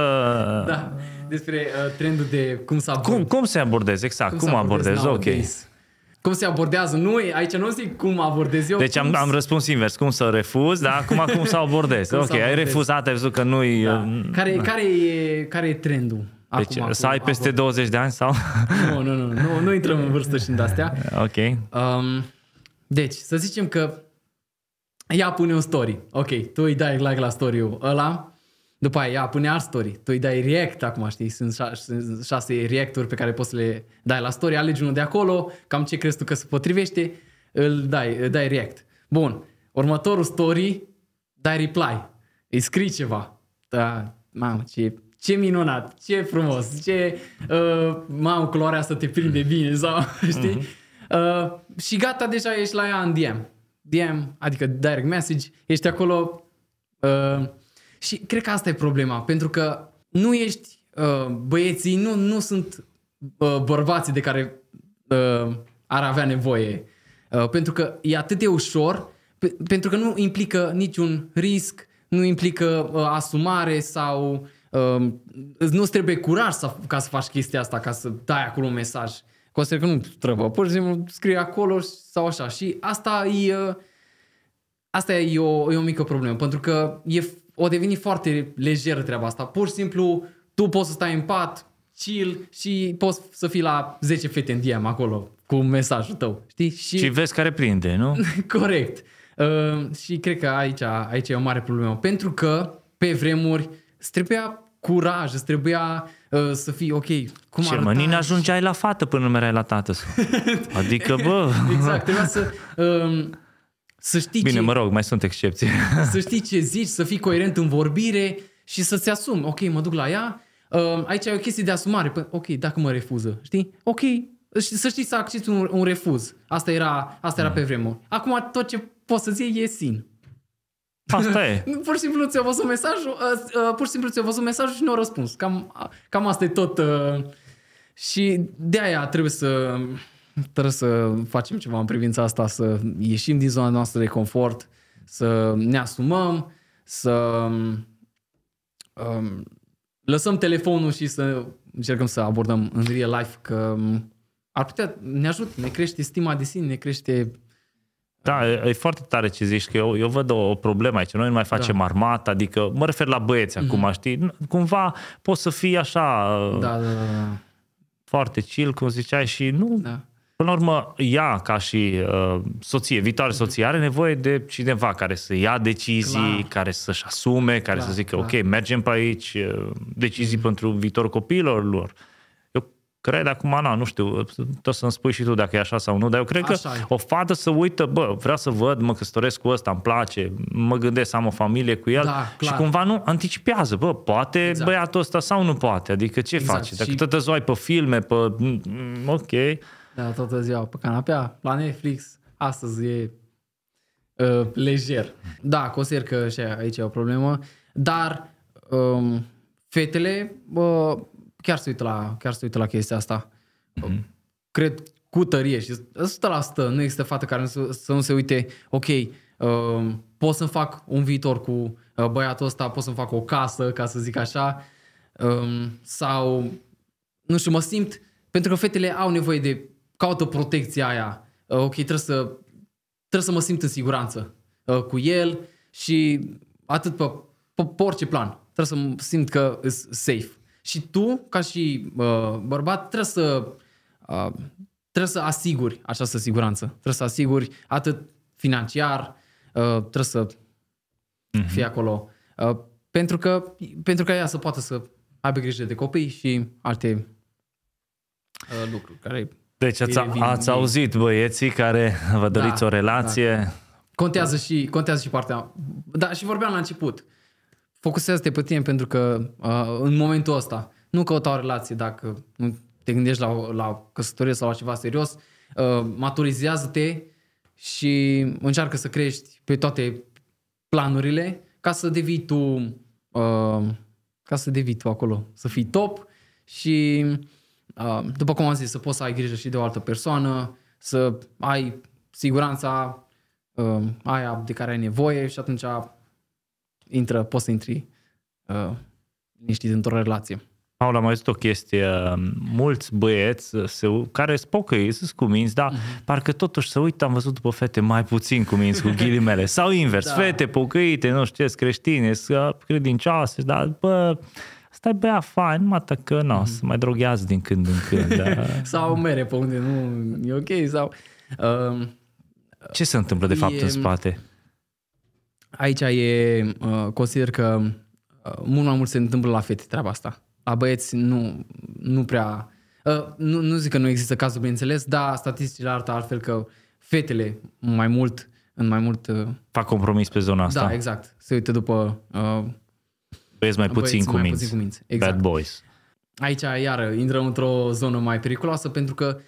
Da, despre uh, trendul de cum să abordezi. Cum, cum se abordezi, exact, cum, cum abordezi, ok. Cum se abordează? Nu, aici nu zic cum abordez eu. Deci am, am răspuns invers, cum să refuz, dar acum cum să abordez. cum ok, să abordez. ai refuzat, ai văzut că nu-i... Da. Uh, care, da. care, e, care e trendul? Deci acum, să ai peste abord. 20 de ani sau? Nu, nu, nu, nu, nu intrăm în vârstă și în astea. Ok. Um, deci, să zicem că ea pune un story. Ok, tu îi dai like la story-ul ăla, după aia ea pune alt story. Tu îi dai react acum, știi? Sunt șase, șase reacturi pe care poți să le dai la story. Alegi unul de acolo, cam ce crezi tu că se potrivește, îl dai, îl dai react. Bun. Următorul story, dai reply. Îi scrii ceva. Da, mamă, ce, ce minunat, ce frumos, ce, uh, mamă, culoarea asta te prinde bine sau, știi? Uh-huh. Uh, și gata, deja ești la ea în DM. DM, adică direct message, ești acolo uh, și cred că asta e problema, pentru că nu ești, uh, băieții nu, nu sunt uh, bărbații de care uh, ar avea nevoie, uh, pentru că e atât de ușor, pe, pentru că nu implică niciun risc, nu implică uh, asumare sau uh, nu trebuie curaj să, ca să faci chestia asta, ca să dai acolo un mesaj. Consider că nu trebuie. Pur și simplu scrie acolo sau așa. Și asta e, uh, asta e o, e o mică problemă, pentru că e, o deveni foarte lejeră treaba asta. Pur și simplu tu poți să stai în pat, chill și poți să fii la 10 fete în DM acolo cu mesajul tău, știi? Și, și vezi care prinde, nu? Corect. Uh, și cred că aici, aici e o mare problemă. Pentru că pe vremuri îți trebuia curaj, îți trebuia uh, să fii ok. Cum Ce mă, nici ajungeai la fată până nu la tată. Adică, bă... exact, trebuia să... Uh, să știi Bine, ce, mă rog, mai sunt excepții. Să știi ce zici, să fii coerent în vorbire și să-ți asumi. Ok, mă duc la ea, uh, aici e o chestie de asumare. Păi, ok, dacă mă refuză, știi? Ok, să știi să accepti un, un refuz. Asta era, asta era mm. pe vremuri. Acum tot ce poți să zici e sin. Asta e. pur și simplu ți-a văzut mesajul, uh, uh, pur și simplu ți-a văzut mesajul și nu a răspuns. Cam, cam asta e tot. Uh, și de aia trebuie să trebuie să facem ceva în privința asta, să ieșim din zona noastră de confort, să ne asumăm, să um, lăsăm telefonul și să încercăm să abordăm în real life, că um, ar putea, ne ajută, ne crește stima de sine, ne crește da, e foarte tare ce zici, că eu, eu văd o, o problemă aici. Noi nu mai facem da. armată, adică mă refer la băieți mm-hmm. acum, știi? Cumva poți să fii așa da, da, da, da. foarte chill, cum ziceai, și nu... Da. Până la urmă, ea, ca și uh, soție, viitoare soție, are nevoie de cineva care să ia decizii, clar. care să-și asume, care clar, să zică, clar. ok, mergem pe aici, uh, decizii mm-hmm. pentru viitorul copiilor lor. Eu cred acum, na, nu știu, tot să-mi spui și tu dacă e așa sau nu, dar eu cred așa că e. o fată să uită, bă, vreau să văd, mă căsătoresc cu ăsta, îmi place, mă gândesc să am o familie cu el da, și cumva nu anticipează, bă, poate exact. băiatul ăsta sau nu poate, adică ce exact. face? Dacă și... tot ai pe filme, pe... Mm, ok, da, toată ziua pe canapea, la Netflix. Astăzi e uh, lejer. Da, consider că și aici e o problemă. Dar um, fetele uh, chiar se uită la, chiar se uită la chestia asta. Mm-hmm. Cred cu tărie și 100% nu există fată care să, să nu se uite, ok, uh, uh, pot să-mi fac un viitor cu uh, băiatul ăsta, pot să-mi fac o casă, ca să zic așa, um, sau, nu știu, mă simt, pentru că fetele au nevoie de, caută protecția aia, uh, ok, trebuie să, trebuie să mă simt în siguranță uh, cu el și atât pe, pe, pe orice plan, trebuie să mă simt că e safe. Și tu, ca și uh, bărbat, trebuie să uh, trebuie să asiguri această siguranță. Trebuie să asiguri atât financiar, uh, trebuie să uh-huh. fie acolo. Uh, pentru că pentru că ea să poată să aibă grijă de copii și alte uh, lucruri care deci ați, ați auzit băieții care vă doriți da, o relație. Da. Contează și, contează și partea. Da, și vorbeam la început. Focusează-te pe tine pentru că uh, în momentul ăsta nu căuta o relație dacă nu te gândești la, la căsătorie sau la ceva serios, uh, maturizează-te și încearcă să crești pe toate planurile ca să devii tu uh, ca să devii tu acolo, să fii top și uh, după cum am zis, să poți să ai grijă și de o altă persoană, să ai siguranța uh, aia de care ai nevoie și atunci intră, poți să intri uh, liniștit într-o relație. Paul, am mai zis o chestie, mulți băieți se, care sunt pocăi, sunt cuminți, dar uh-huh. parcă totuși să uită, am văzut după fete mai puțin cuminți cu ghilimele. Sau invers, da. fete pocăite, nu știu, creștine, credincioase, dar bă, stai bea fain, numai că nu, uh-huh. să mai droghează din când în când. Da. sau mere pe unde nu e ok, sau... Uh, Ce se întâmplă de fapt e, în spate? Aici e, uh, consider că uh, mult mai mult se întâmplă la fete treaba asta la băieți nu, nu prea... Uh, nu, nu zic că nu există cazuri, bineînțeles, dar statisticile arată altfel că fetele mai mult, în mai mult... Uh, Fac compromis pe zona asta. Da, exact. Se uită după... Uh, băieți mai puțin băieți cu mai minți. Puțin cu minți. Exact. Bad boys. Aici, iară, intrăm într-o zonă mai periculoasă pentru că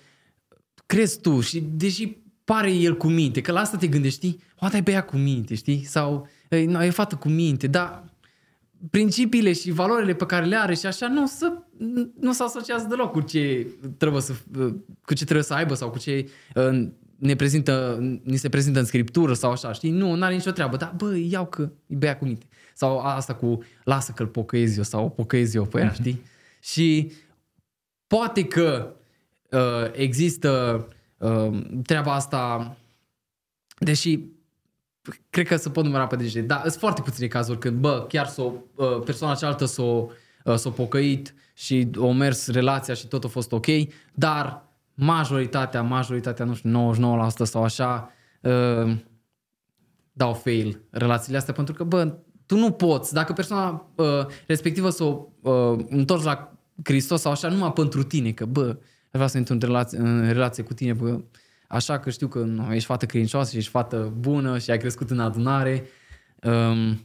crezi tu și deși pare el cu minte, că la asta te gândești, știi? Poate ai băiat cu minte, știi? Sau e, e fată cu minte, dar principiile și valorile pe care le are și așa nu, să, nu se asociază deloc cu ce trebuie să, cu ce trebuie să aibă sau cu ce uh, ne, prezintă, ni se prezintă în scriptură sau așa, știi? Nu, nu are nicio treabă, dar bă, iau că e bea cu minte. Sau asta cu lasă că-l pocăiezi eu sau o pocăiezi eu pe ea, mm-hmm. știi? Și poate că uh, există uh, treaba asta, deși cred că se pot număra pe degete, dar sunt foarte puține cazuri când, bă, chiar s-o, uh, persoana cealaltă s-o, uh, s-o pocăit și o mers relația și tot a fost ok, dar majoritatea, majoritatea, nu știu, 99% sau așa, uh, dau fail relațiile astea pentru că, bă, tu nu poți, dacă persoana uh, respectivă s-o uh, întorci la Hristos sau așa, numai pentru tine, că, bă, vreau să intru în relație, în relație cu tine, bă, așa că știu că nu, ești fată credincioasă și ești fată bună și ai crescut în adunare, um,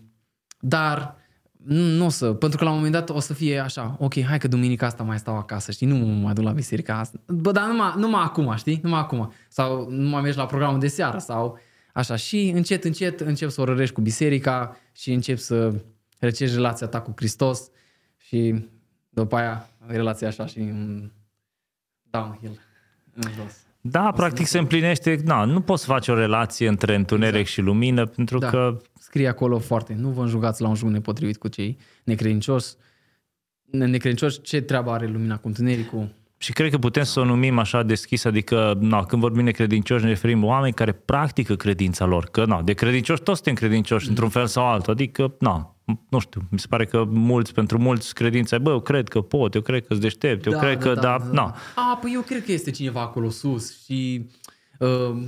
dar nu o să, pentru că la un moment dat o să fie așa, ok, hai că duminica asta mai stau acasă, știi, nu mă mai duc la biserica asta, bă, dar numai, numai acum, știi, numai acum, sau nu mai mergi la programul de seară, sau așa, și încet, încet încep să o rărești cu biserica și încep să recești relația ta cu Hristos și după aia relația așa și un downhill în jos. Da, practic se împlinește, na, nu poți face o relație între întuneric exact. și lumină, pentru da. că... Scrie acolo foarte, nu vă înjugați la un juc nepotrivit cu cei necredincioși. Necredincioși, ce treabă are lumina cu întunericul? Și cred că putem să o numim așa deschis, adică na, când vorbim de credincioși ne referim oameni care practică credința lor, că na, de credincioși toți suntem credincioși mm. într-un fel sau altul, adică na, nu știu, mi se pare că mulți, pentru mulți credința, bă, eu cred că pot, eu cred că sunt deștept, eu da, cred da, că, da, da, da, na. A, păi eu cred că este cineva acolo sus și uh,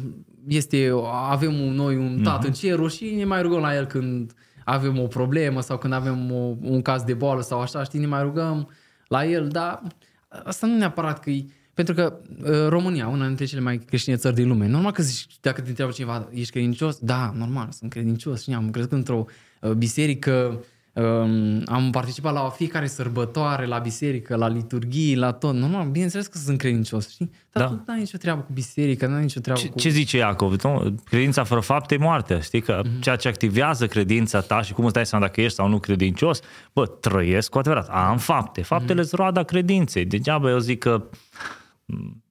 este, avem noi un tată mm-hmm. în cerul și ne mai rugăm la el când avem o problemă sau când avem o, un caz de boală sau așa, știi, ne mai rugăm la el, dar asta nu neapărat că e, pentru că uh, România, una dintre cele mai creștine țări din lume, normal că zici, dacă te întreabă cineva, ești credincios? Da, normal, sunt credincios și am crescut într-o uh, biserică, um, am participat la fiecare sărbătoare, la biserică, la liturghii, la tot. Normal, bineînțeles că sunt credincios, știi? Dar da. tu nu ai nicio treabă cu biserica, nu ai nicio treabă ce, cu... Ce zice Iacov? Credința fără fapte e moarte, știi? Că mm-hmm. ceea ce activează credința ta și cum îți dai seama dacă ești sau nu credincios, bă, trăiesc cu adevărat, am fapte. Faptele mm-hmm. roada credinței. Degeaba eu zic că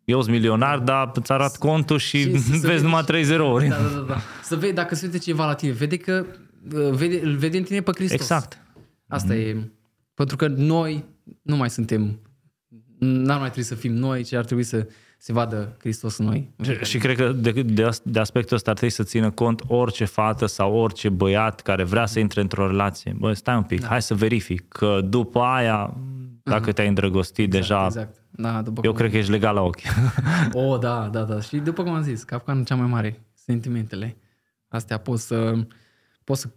eu sunt milionar, dar îți arat contul și, Și să- să vezi vezi- numai 3 zerouri. Da, da, da, da. Să vezi dacă se uite ceva la tine. Vede că uh, vede, îl vede în tine pe Hristos. Exact. Asta e. Pentru că noi nu mai suntem, n-ar mai trebui să fim noi, ci ar trebui să se vadă Hristos în noi. Și, și cred că de, de, as- de aspectul ăsta ar trebui să țină cont orice fată sau orice băiat care vrea să intre într-o relație. Bă, stai un pic, da. hai să verific că după aia, dacă te-ai îndrăgostit deja, Exact. Da, după eu cum... cred că ești legal la ochi. O, da, da, da. Și după cum am zis, capcanul cea mai mare, sentimentele. Astea poți să... Poți să...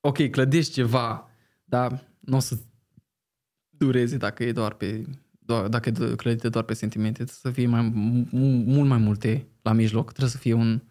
Ok, clădești ceva, dar nu o să dureze dacă e doar pe... Doar, dacă e clădită doar pe sentimente, trebuie să fie mai, mu- mult mai multe la mijloc. Trebuie să fie un,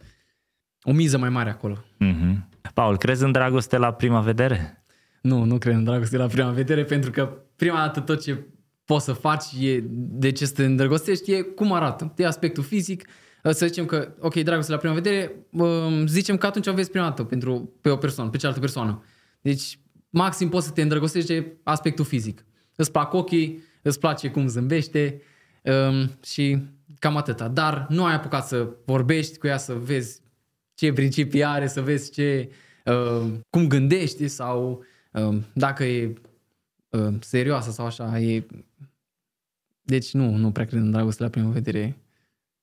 o miză mai mare acolo. mm-hmm. Paul, crezi în dragoste la prima vedere? Nu, nu cred în dragoste la prima vedere, pentru că prima dată tot ce poți să faci e, de ce să te îndrăgostești e cum arată. E aspectul fizic, să zicem că, ok, dragoste la prima vedere, um, zicem că atunci o vezi prima dată pentru, pe o persoană, pe cealaltă persoană. Deci, maxim poți să te îndrăgostești de aspectul fizic. Îți plac ochii, îți place cum zâmbește um, și cam atâta. Dar nu ai apucat să vorbești cu ea, să vezi ce principii are, să vezi ce, uh, cum gândește sau uh, dacă e uh, serioasă sau așa. E... Deci nu, nu prea cred în dragoste la prima vedere.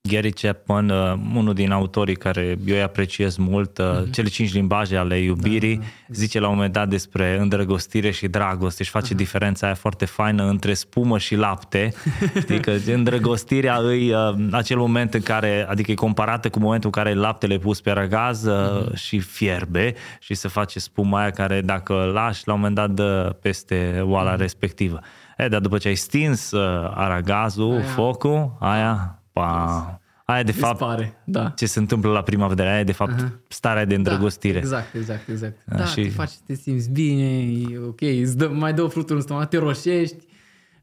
Gary Chapman, uh, unul din autorii care eu îi apreciez mult, uh, Mhm. cele cinci limbaje ale iubirii, Da, zice la un moment dat despre îndrăgostire și dragoste și face diferența aia foarte faină între spumă și lapte. Știi că îndrăgostirea îi uh, acel moment în care, adică e comparată cu momentul în care laptele e pus pe răgaz uh, Mhm. și fierbe și se face spuma aia care dacă îl lași la un moment dat dă peste oala Mhm. respectivă. E, dar după ce ai stins uh, aragazul, Aia- focul, aia, pa, aia de fapt Dispare, da. ce se întâmplă la prima vedere, aia e de fapt Aha. starea de îndrăgostire. Da, exact, exact, exact. Da, și- te faci să te simți bine, e ok, îți dă, mai dă fructul în stomac, te roșești.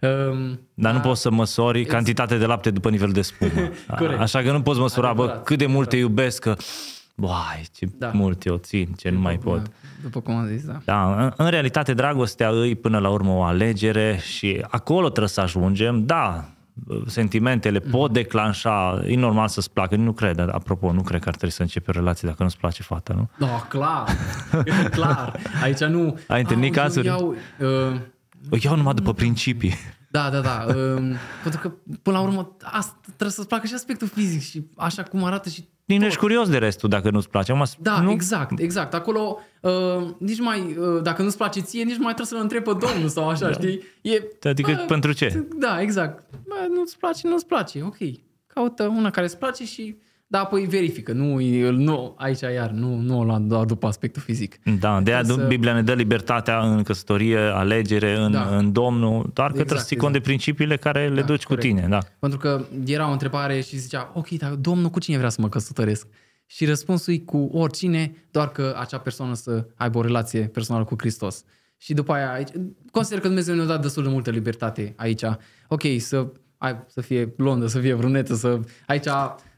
Um, Dar nu poți să măsori cantitatea de lapte după nivelul de spumă. Corect. Așa că nu poți măsura, bă, Adevărat, cât de mult te iubesc, că, Boai, ce Da. mult eu țin, ce nu mai pot. Da, După cum am zis, da. Da, în, în realitate dragostea îi până la urmă o alegere și acolo trebuie să ajungem. Da, sentimentele Mhm. pot declanșa, e normal să-ți placă, nu cred, apropo, nu cred că ar trebui să începi o relație dacă nu-ți place fata, nu? Da, clar, clar. Aici nu... Ai întâlnit "Au, eu cazuri? Iau, uh, O iau numai după principii. Da, da, da. Um, pentru că, până la urmă, asta trebuie să-ți placă și aspectul fizic și așa cum arată și Nici nu tot. ești curios de restul dacă nu-ți place. Acum, Da, nu? exact, exact. Acolo, uh, nici mai, uh, dacă nu-ți place ție, nici mai trebuie să-l întrebi pe domnul sau așa, da. știi? E, Adică bă, pentru ce? Da, exact. Bă, nu-ți place, nu-ți place, ok. Caută una care îți place și, da, apoi verifică. Nu, e- nu aici iar, nu, nu o lua doar după aspectul fizic. Da, de aia Să- Biblia ne dă libertatea în căsătorie, alegere în, Da. în Domnul, doar că Exact, trebuie să ții cont de principiile care le Da, duci corect. cu tine. Da. Pentru că era o întrebare și zicea, ok, dar domnul cu cine vrea să mă căsătoresc? Și răspunsul e cu oricine, doar că acea persoană să aibă o relație personală cu Hristos. Și după aia, aici, consider că Dumnezeu ne-a dat destul de multă libertate aici. Ok, să, ai, să fie blondă, să fie brunetă, să aici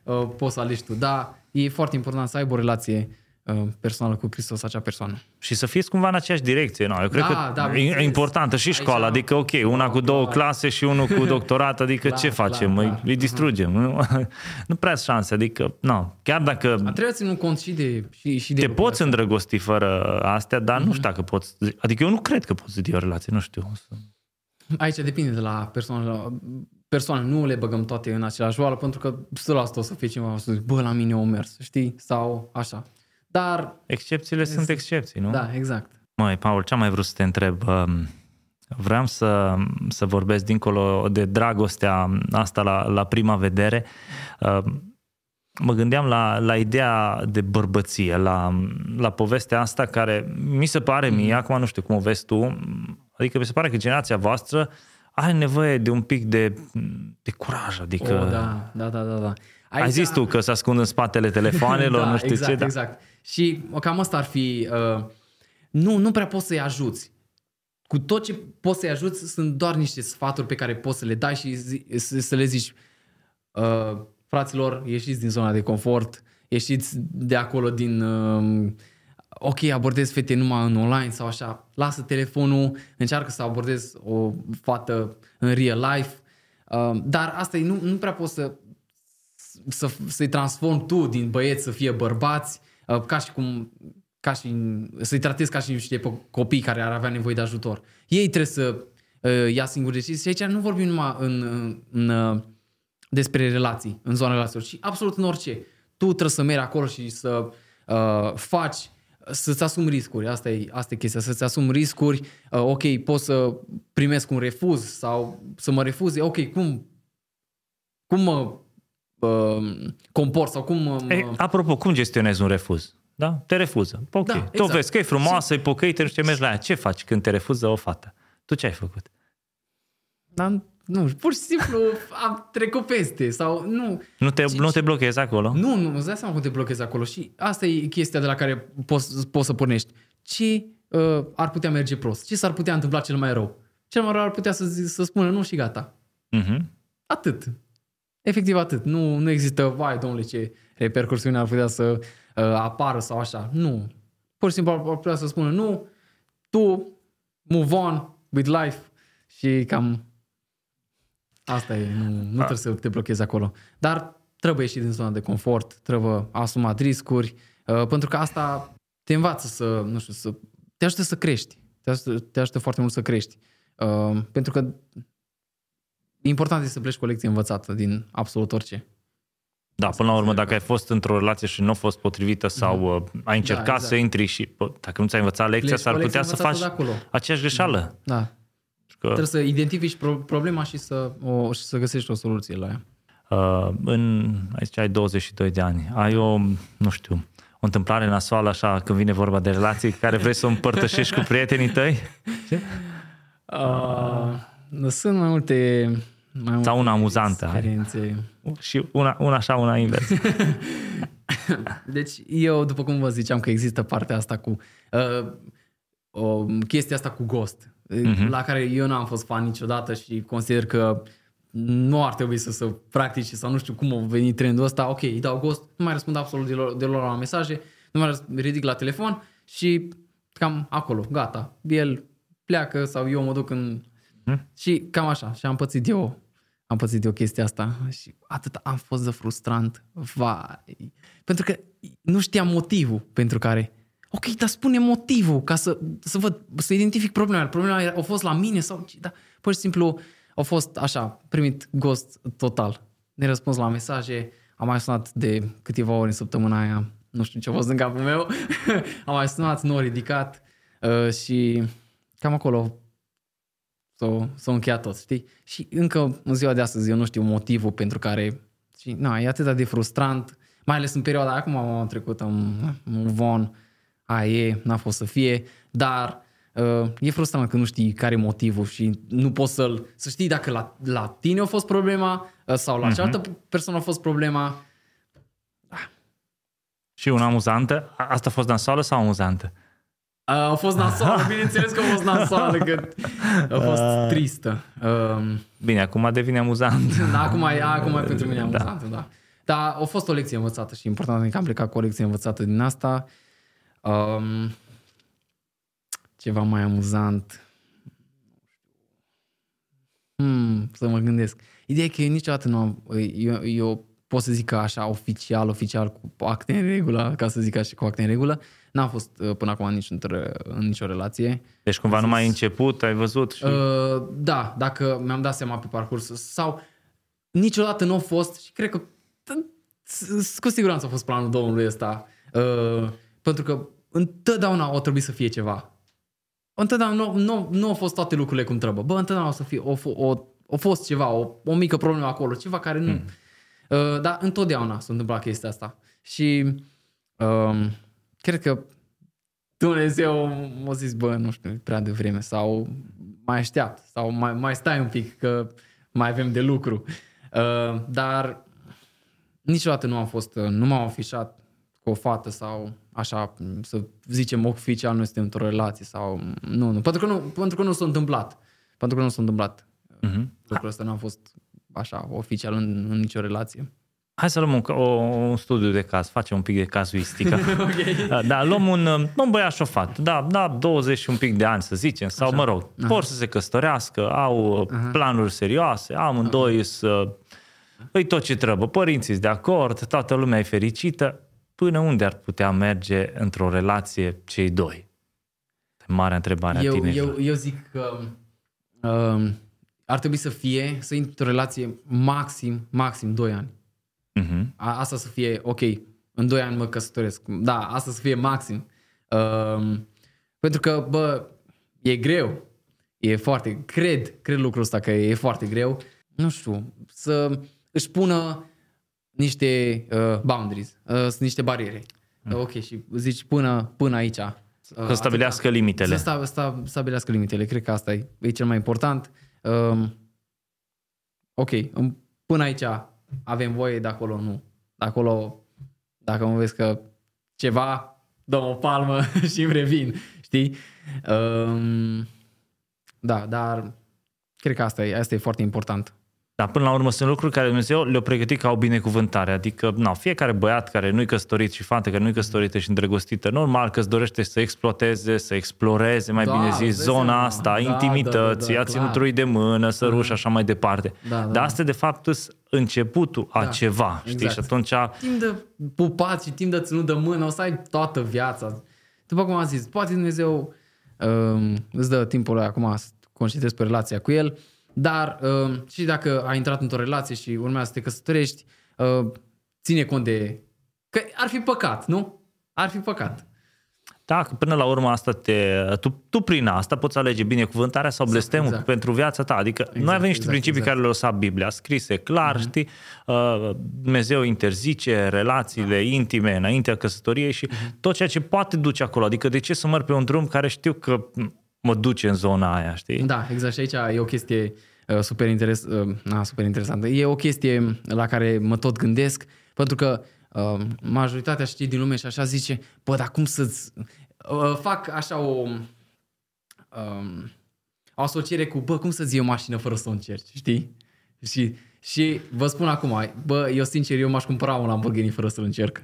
uh, poți să alegi tu. Da, e foarte important să aibă o relație uh, personală cu Hristos, acea persoană. Și să fiți cumva în aceeași direcție. No, eu cred Da, că da, e bineînțeles. importantă și Aici- școala. Adică, ok, una cu două clar. clase și unul cu doctorat, adică Clar, ce facem? clar, Îi- clar. Îi distrugem. Nu, nu prea sunt șanse. Adică, no, chiar dacă Trebuie să ținem cont și de... Și, și de te lucrurile poți îndrăgosti fără astea, dar Mhm. nu știu dacă poți... Adică eu nu cred că poți să o relație, nu știu. Aici depinde de la persoană la persoană. Nu le băgăm toate în același oală pentru că 100% o să fie cineva să zic, bă, la mine o mers, știi? Sau așa. Dar, Excepțiile sunt excepții, nu? da, exact. Măi, Paul, ce am mai vrut să te întreb? Um, Vreau să, să vorbesc dincolo de dragostea asta la, la prima vedere. Um, Mă gândeam la, la ideea de bărbăție, la, la povestea asta care mi se pare mie, acum nu știu cum o vezi tu, adică mi se pare că generația voastră are nevoie de un pic de, de curaj, adică... O, da, da, da, da. da. Ai zis tu că se ascund în spatele telefoanelor, da, nu știu exact, ce. Da. Exact, Și cam asta ar fi... Uh, nu, nu prea poți să-i ajuți. Cu tot ce poți să-i ajuți sunt doar niște sfaturi pe care poți să le dai și zi, să, să le zici uh, fraților, ieșiți din zona de confort, ieșiți de acolo din... Uh, ok, abordez fete numai în online sau așa, lasă telefonul, încearcă să abordezi o fată în real life, Uh, dar asta e, nu, nu prea poți să, să, să-i transform tu din băieți să fie bărbați, uh, ca și cum ca și, să-i tratezi ca și niște copii care ar avea nevoie de ajutor. Ei trebuie să uh, ia singuri decizii și aici nu vorbim numai în, în, în, uh, despre relații, în zona relațiilor, ci absolut în orice. Tu trebuie să mergi acolo și să uh, faci să-ți asumi riscuri, asta e, asta e chestia, să-ți asumi riscuri, uh, ok, pot să primesc un refuz sau să mă refuze, ok, cum, cum mă uh, comport sau cum mă... Ei, apropo, cum gestionezi un refuz? Da? Te refuză. Ok. Da, exact. Tu vezi că e frumoasă, e pocăită, nu știu ce mergi la ea. Ce faci când te refuză o fată? Tu ce ai făcut? Da, nu, pur și simplu am trecut peste sau nu. Nu te, ci, nu te blochezi acolo? Nu, nu, îți dai seama cum te blochezi acolo și asta e chestia de la care poți, poți să pornești. Ce uh, ar putea merge prost? Ce s-ar putea întâmpla cel mai rău? Cel mai rău ar putea să, zi, să spună nu și gata. Uh-huh. Atât. Efectiv atât. Nu, nu există, vai domnule, ce repercursiune ar putea să uh, apară sau așa. Nu. Pur și simplu ar putea să spună nu, tu move on with life și cam Asta e, nu, nu trebuie să te blochezi acolo. Dar trebuie ieși din zona de confort, trebuie asumat riscuri, uh, pentru că asta te învață să, nu știu, să te ajută să crești. Te ajută, te ajută foarte mult să crești. Uh, pentru că important este să pleci cu o lecție învățată din absolut orice. Da, până la urmă, dacă ai fost într-o relație și nu a fost potrivită sau mm. ai încercat da, exact. să intri și dacă nu ți-ai învățat lecția, s-ar putea să faci aceeași greșeală. Da. Că... Trebuie să identifici problema și să, o, și să găsești o soluție la ea. Uh, în, aici ai 22 de ani. Ai o, nu știu, o întâmplare nasoală așa când vine vorba de relații care vrei să o împărtășești cu prietenii tăi? Ce? Uh, sunt mai multe mai multe Sau una amuzantă. Experiențe. Și una, una așa, una invers. deci eu, după cum vă ziceam, că există partea asta cu uh, o, chestia asta cu ghost uh-huh. la care eu n-am fost fan niciodată și consider că nu ar trebui să se practice sau nu știu cum a venit trendul ăsta, ok, îi dau ghost, nu mai răspund absolut deloc, deloc la mesaje, nu mai ridic la telefon și cam acolo, gata. El pleacă sau eu mă duc în... Uh-huh. Și cam așa. Și am pățit eu am pățit eu chestia asta și atât am fost de frustrant. Vai. Pentru că nu știam motivul pentru care Ok, dar spune motivul ca să, să văd, să identific problema. Problema a fost la mine sau... Da, pur și simplu a fost așa, primit ghost total. Ne răspuns la mesaje, am mai sunat de câteva ori în săptămâna aia, nu știu ce a fost în capul meu, am mai sunat, nu a ridicat uh, și cam acolo s-a, s-a încheiat tot, știi? Și încă în ziua de astăzi eu nu știu motivul pentru care și, na, e atât de frustrant, mai ales în perioada acum am trecut în, în von, aia e, n-a fost să fie, dar uh, e frustrant că nu știi care e motivul și nu poți să-l, să știi dacă la, la tine a fost problema uh, sau la uh-huh. cealaltă persoană a fost problema. Ah. Și una amuzantă? Asta a fost nasoală sau amuzantă? Uh, a fost nasoală, bineînțeles că a fost nasoală, că a fost uh, tristă. Uh, Bine, acum devine amuzant. Da, acum e, acum e pentru mine amuzant, da. da. Dar a fost o lecție învățată și important că am plecat cu o lecție învățată din asta. Uh, Um, ceva mai amuzant. Hmm, să mă gândesc. Ideea e că eu niciodată nu am... Eu, eu pot să zic că așa oficial, oficial cu acte în regulă, ca să zic așa cu acte în regulă, n-am fost uh, până acum nici în nicio relație. Deci cumva nu mai ai început, ai văzut? Și... Uh, da, dacă mi-am dat seama pe parcurs sau niciodată nu a fost și cred că cu siguranță a fost planul domnului ăsta. Uh, pentru că întotdeauna o trebuie să fie ceva. Întotdeauna nu, nu, nu au fost toate lucrurile cum trebuie. Bă, întotdeauna o să fie, o, o, o fost ceva, o, o mică problemă acolo, ceva care nu... Mm. Uh, dar întotdeauna s-a întâmplat chestia asta. Și uh, cred că Dumnezeu m-a zis, bă, nu știu, prea devreme sau mai aștept sau mai, mai stai un pic că mai avem de lucru. Uh, dar niciodată nu am fost, nu m-am afișat cu o fată sau așa, să zicem oficial, noi suntem într-o relație sau... Nu, nu, pentru că nu, pentru că nu s-a întâmplat. Pentru că nu s-a întâmplat. Uh-huh. Lucrul ăsta nu a fost așa, oficial în, în nicio relație. Hai să luăm un, o, un studiu de caz, facem un pic de cazuistică. ok. Da, luăm un, un băiat șofat, da, da, 20 și un pic de ani să zicem, sau Așa. mă rog, vor să se căsătorească, au uh, planuri serioase, amândoi să... Îi tot ce trebuie, părinții sunt de acord, toată lumea e fericită, până unde ar putea merge într-o relație cei doi? Marea întrebare a Eu, tinerilor. eu, eu zic că um, ar trebui să fie, să intri într-o relație maxim, maxim 2 ani. Mhm. A, asta să fie, ok, în 2 ani mă căsătoresc. Da, asta să fie maxim. Um, pentru că, bă, e greu. E foarte, cred, cred lucrul ăsta că e foarte greu. Nu știu, să își pună niște uh, boundaries, uh, sunt niște bariere. Mm. Ok, și zici până, până aici. Uh, Să stabilească limitele. Să sta, sta, stabilească limitele. Cred că asta e, e cel mai important. Um, ok, în- până aici avem voie, de acolo nu. De acolo, dacă mă vezi că ceva, dă o palmă și îmi revin, știi? Um, da, dar cred că asta e, asta e foarte important. Dar până la urmă sunt lucruri care Dumnezeu le-a pregătit ca o binecuvântare. Adică, na, fiecare băiat care nu-i căsătorit și fată care nu-i căsătorită și îndrăgostită, normal că îți dorește să exploteze, să exploreze, mai Da, bine îți zis, dai zona seama. asta, Da, intimității, da, da, a da, ținutului de mână, săruși, așa mai departe. Da, da, Dar da. asta, de fapt, sunt începutul a Da, ceva, știi? exact. Și atunci, Timp de pupat și timp de ținut de mână, o să ai toată viața. După cum am zis, poate Dumnezeu um, îți dă timpul ăla acum să concentrezi pe relația cu El, dar um, și dacă ai intrat într-o relație și urmează să te căsătorești, uh, ține cont de... Că ar fi păcat, nu? Ar fi păcat. da, că până la urmă asta te, tu, tu prin asta poți alege binecuvântarea sau blestemul exact. pentru viața ta. Adică noi Exact, avem niște exact, principii exact. care le-a lăsat Biblia, scrise clar, știi? Uh, Dumnezeu interzice relațiile intime înaintea căsătoriei și tot ceea ce poate duce acolo. Adică de ce să merg pe un drum care știu că mă duce în zona aia, știi? Da, exact. Și aici e o chestie uh, super, interes, uh, na, super interesantă. E o chestie la care mă tot gândesc, pentru că uh, majoritatea știi din lume și așa zice, bă, dar cum să-ți... Uh, fac așa o... Um, o asociere cu, bă, cum să-ți iei o mașină fără să o încerci, știi? Și, și vă spun acum, bă, eu sincer, eu m-aș cumpăra un Lamborghini fără să-l încerc.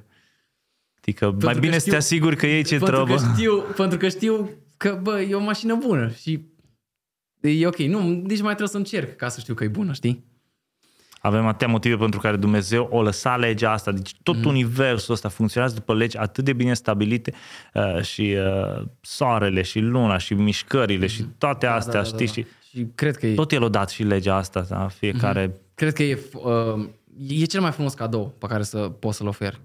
Adică mai că bine să știu- te asiguri că iei ce pentru trebuie. Că știu, pentru că știu că, bă, e o mașină bună și e ok. Nu, nici mai trebuie să încerc ca să știu că e bună, știi? Avem atâtea motive pentru care Dumnezeu o lăsa legea asta. Deci tot Mhm. mm. universul ăsta funcționează după legi atât de bine stabilite uh, și uh, soarele și luna și mișcările și toate astea, da, da, știi? da. Și Și cred că e, tot el a dat și legea asta, da? fiecare... Mhm. cred că e, uh, e cel mai frumos cadou pe care să poți să-l oferi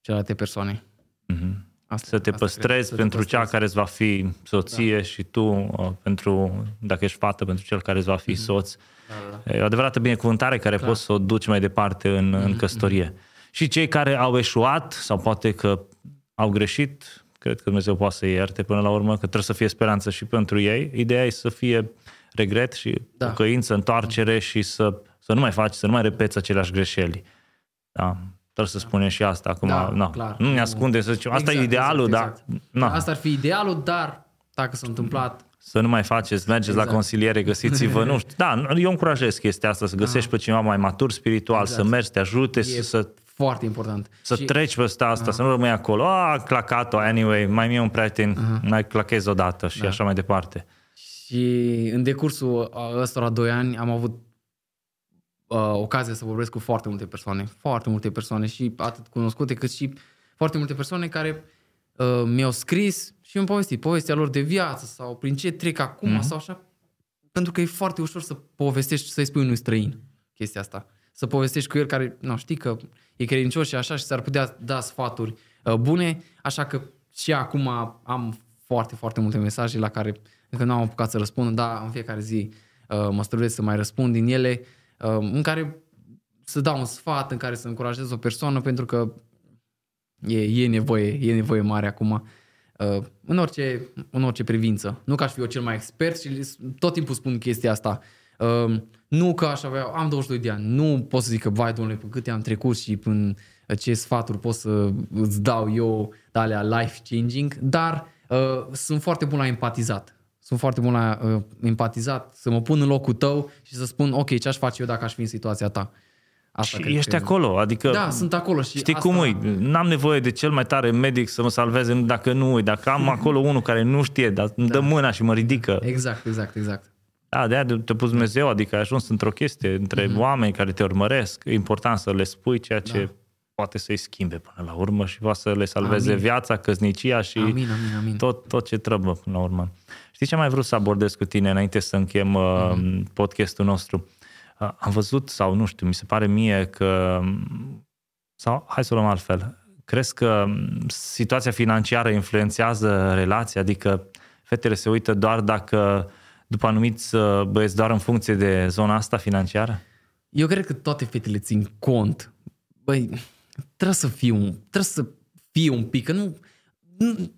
celelalte persoane. Mhm. Asta, Să te asta păstrezi cred, să te pentru cea păstrezi. care îți va fi soție da. și tu, uh, pentru, dacă ești fată, pentru cel care îți va fi soț. Da, da, E o adevărată binecuvântare care Clar. poți să o duci mai departe în, Mhm, în căsătorie. Și cei care au eșuat sau poate că au greșit, cred că Dumnezeu poate să ierte până la urmă, că trebuie să fie speranță și pentru ei. Ideea e să fie regret și Da. da. pocăință, întoarcere și să, să nu mai faci, să nu mai repeți aceleași greșeli. Da. Trebuie să spunem și asta acum. Da, na. clar. Nu ne Nu- ascundem să zicem, asta Exact, e idealul, exact, dar na, Asta ar fi idealul, dar dacă s-a întâmplat, să nu mai faceți, mergeți Exact. la consiliere, găsiți-vă, nu știu. Da, eu încurajez chestia asta, să găsești pe cineva mai matur spiritual, Exact. să mergi, să te ajute, e să, să, foarte important. să și, treci peste asta, să nu rămâi acolo, a, clacat-o, anyway, mai mie un prieten, mai clachezi odată și așa mai departe. și în decursul a ăstora doi ani am avut uh, ocazia să vorbesc cu foarte multe persoane, foarte multe persoane și atât cunoscute cât și foarte multe persoane care uh, mi-au scris și mi-au povestit povestea lor de viață sau prin ce trec acum mm-hmm. sau așa. Pentru că e foarte ușor să povestești, să-i spui unui străin chestia asta. Să povestești cu el care, nu știi că e credincios și așa și s-ar putea da sfaturi uh, bune, așa că și acum am foarte, foarte multe mesaje la care încă nu am apucat să răspund, dar în fiecare zi uh, mă străduiesc să mai răspund din ele, uh, în care să dau un sfat, în care să încurajez o persoană, pentru că e, e, nevoie, e nevoie mare acum uh, în orice, în orice privință. Nu că aș fi eu cel mai expert și tot timpul spun chestia asta. Uh, nu că aș avea, am 22 de ani, nu pot să zic că, vai, domnule, pe câte am trecut și până ce sfaturi pot să îți dau eu de alea life-changing, dar uh, sunt foarte bun la empatizat. Sunt foarte bun la uh, empatizat, să mă pun în locul tău și să spun, ok, ce aș face eu dacă aș fi în situația ta? Asta și cred ești că... acolo, adică Da, sunt acolo și știi asta... cum e, n-am nevoie de cel mai tare medic să mă salveze dacă nu uit, dacă am acolo unul care nu știe, dar îmi dă mâna și mă ridică. Exact, exact, exact. Da, de aia te-a pus Dumnezeu, adică ai ajuns într-o chestie între Mhm. mm-hmm. oameni care te urmăresc, e important să le spui ceea ce Da. poate să-i schimbe până la urmă și poate să le salveze Amin. viața, căsnicia și Amin, amin, amin. tot, tot ce trebuie până la urmă. Știi ce am mai vrut să abordez cu tine înainte să închem uh, Mhm. podcastul nostru? Uh, am văzut, sau nu știu, mi se pare mie că, sau hai să o luăm altfel, crezi că m, situația financiară influențează relația? Adică fetele se uită doar dacă, după anumiți uh, băieți, doar în funcție de zona asta financiară? Eu cred că toate fetele țin cont. Băi, trebuie să fie un, trebuie să fie un pic, că nu, nu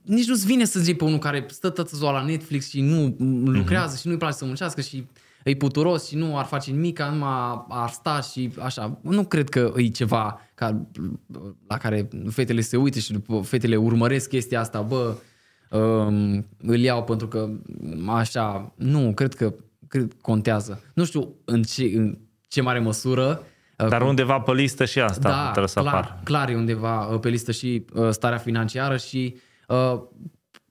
nici nu-ți vine să zici pe unul care stă toată ziua la Netflix și nu lucrează și nu-i place să muncească și e puturos și nu ar face nimic, numai ar sta și așa. Nu cred că e ceva ca, la care fetele se uită și după fetele urmăresc chestia asta, bă, um, îl iau pentru că așa, nu, cred că cred că contează. Nu știu în ce, în ce mare măsură. uh, Dar undeva pe listă și asta da, trebuie să clar, apară. clar e undeva uh, pe listă și uh, starea financiară și uh,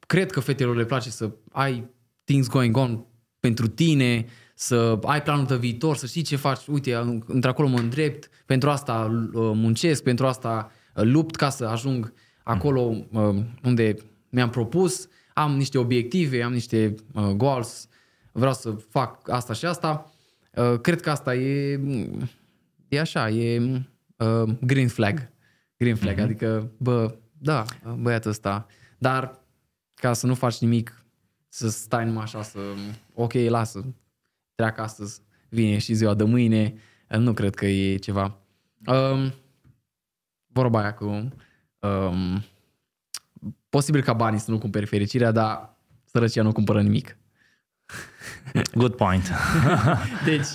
cred că fetelor le place să ai things going on pentru tine, să ai planul de viitor, să știi ce faci, uite, într-acolo mă îndrept, pentru asta uh, muncesc, pentru asta uh, lupt ca să ajung acolo uh, unde mi-am propus, am niște obiective, am niște uh, goals, vreau să fac asta și asta. Uh, cred că asta e e așa, e uh, green flag. Green flag, mm-hmm. adică, bă, da, băiatul ăsta. Dar ca să nu faci nimic, să stai numai așa, să, ok, lasă, treacă astăzi, vine și ziua de mâine, nu cred că e ceva. Um, vorba aia cu, um, posibil ca banii să nu cumpere fericirea, dar sărăcia nu cumpără nimic. Good point. Deci,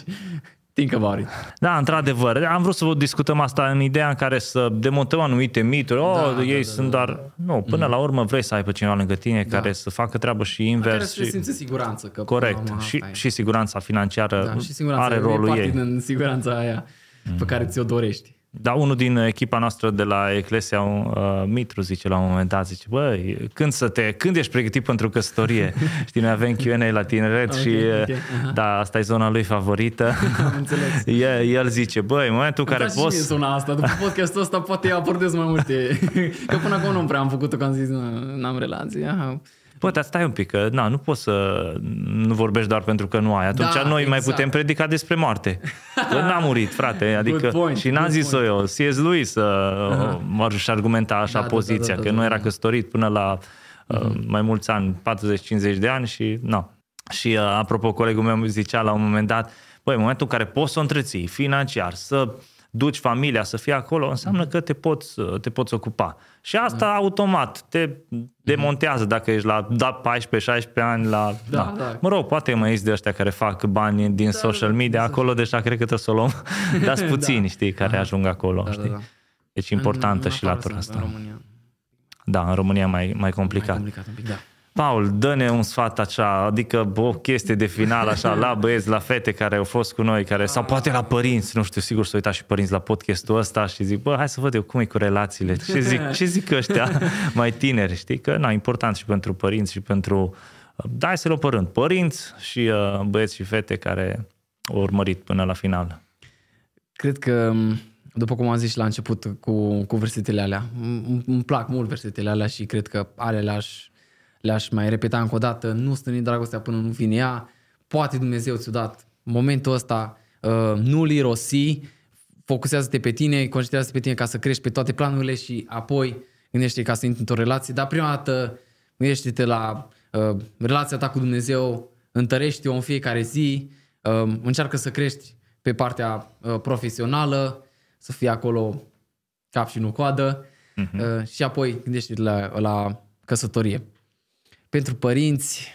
think about it. Da, într-adevăr. Am vrut să vă discutăm asta în ideea în care să demontăm anumite mituri. Oh, Da, da, ei da, sunt da, doar... Nu, până la urmă vrei să ai pe cineva lângă tine care să facă treabă și Care invers. să Și... simți siguranță. Că, până la Corect. urmă, Și, asta e. și siguranța financiară Da, și siguranța are e rolul parte ei. din siguranța aia pe care ți-o dorești. Da, unul din echipa noastră de la Eclesia, uh, Mitru, zice la un moment dat, zice, băi, când să te, când ești pregătit pentru căsătorie? Știi, noi avem Q&A la tineret Ok, și ok, uh, aha. da, asta e zona lui favorită. Am înțeles. el, el zice, băi, în momentul în Îmi care place și mie poți... zona asta. După podcastul ăsta poate abordez mai multe. Că până acum nu prea am făcut-o, că am zis, nu, n-am relații. Aha. Bă, dar stai un pic, că na, nu poți să nu vorbești doar pentru că nu ai. Atunci Da, noi mai exact. putem predica despre moarte. Că n-a murit, frate. Adică, point, și n-am good zis-o eu. C.S. Lewis uh, mă și argumenta așa Da, da, poziția, da, da, că da, nu era da. căsătorit până la uh, mai mulți ani, 40-50 de ani și na. Și uh, apropo, colegul meu îmi zicea la un moment dat, băi, în momentul în care poți să o întreții financiar, să duci familia să fie acolo, înseamnă că te poți, te poți ocupa. Și asta automat te demontează dacă ești la da, 14-16 ani la... Da, da. Mă rog, poate mai ești de ăștia care fac bani din social media, acolo deja cred că trebuie să o luăm. Dar sunt puțini, știi, care ajung acolo, Da, da, știi? da. Deci importantă În- în și afară latura sunt, asta. În România. Da, în România e mai, mai Mai complicat. complicat un pic, da. Paul, dă-ne un sfat așa, adică o chestie de final așa, la băieți, la fete care au fost cu noi, care, sau poate la părinți, nu știu, sigur să uitat și părinți la podcastul ăsta și zic, bă, hai să văd eu cum e cu relațiile, ce zic, ce zic ăștia? Mai tineri, știi, că na, important și pentru părinți și pentru, da, hai să le părând, părinți și uh, băieți și fete care au urmărit până la final. Cred că, după cum am zis și la început cu, cu versetele alea, îmi îmi plac mult versetele alea și cred că ale le-aș, le-aș mai repeta încă o dată. Nu stăni dragostea până nu vine ea. Poate Dumnezeu ți-a dat momentul ăsta, uh, nu-l irosi, focusează-te pe tine, concentrează-te pe tine ca să crești pe toate planurile și apoi gândește ca să intri într-o relație. Dar prima dată gândește-te la uh, relația ta cu Dumnezeu, întărește-o în fiecare zi, uh, încearcă să crești pe partea uh, profesională, să fie acolo cap și nu coadă uh-huh. uh, și apoi gândește-te la, la căsătorie. Pentru părinți,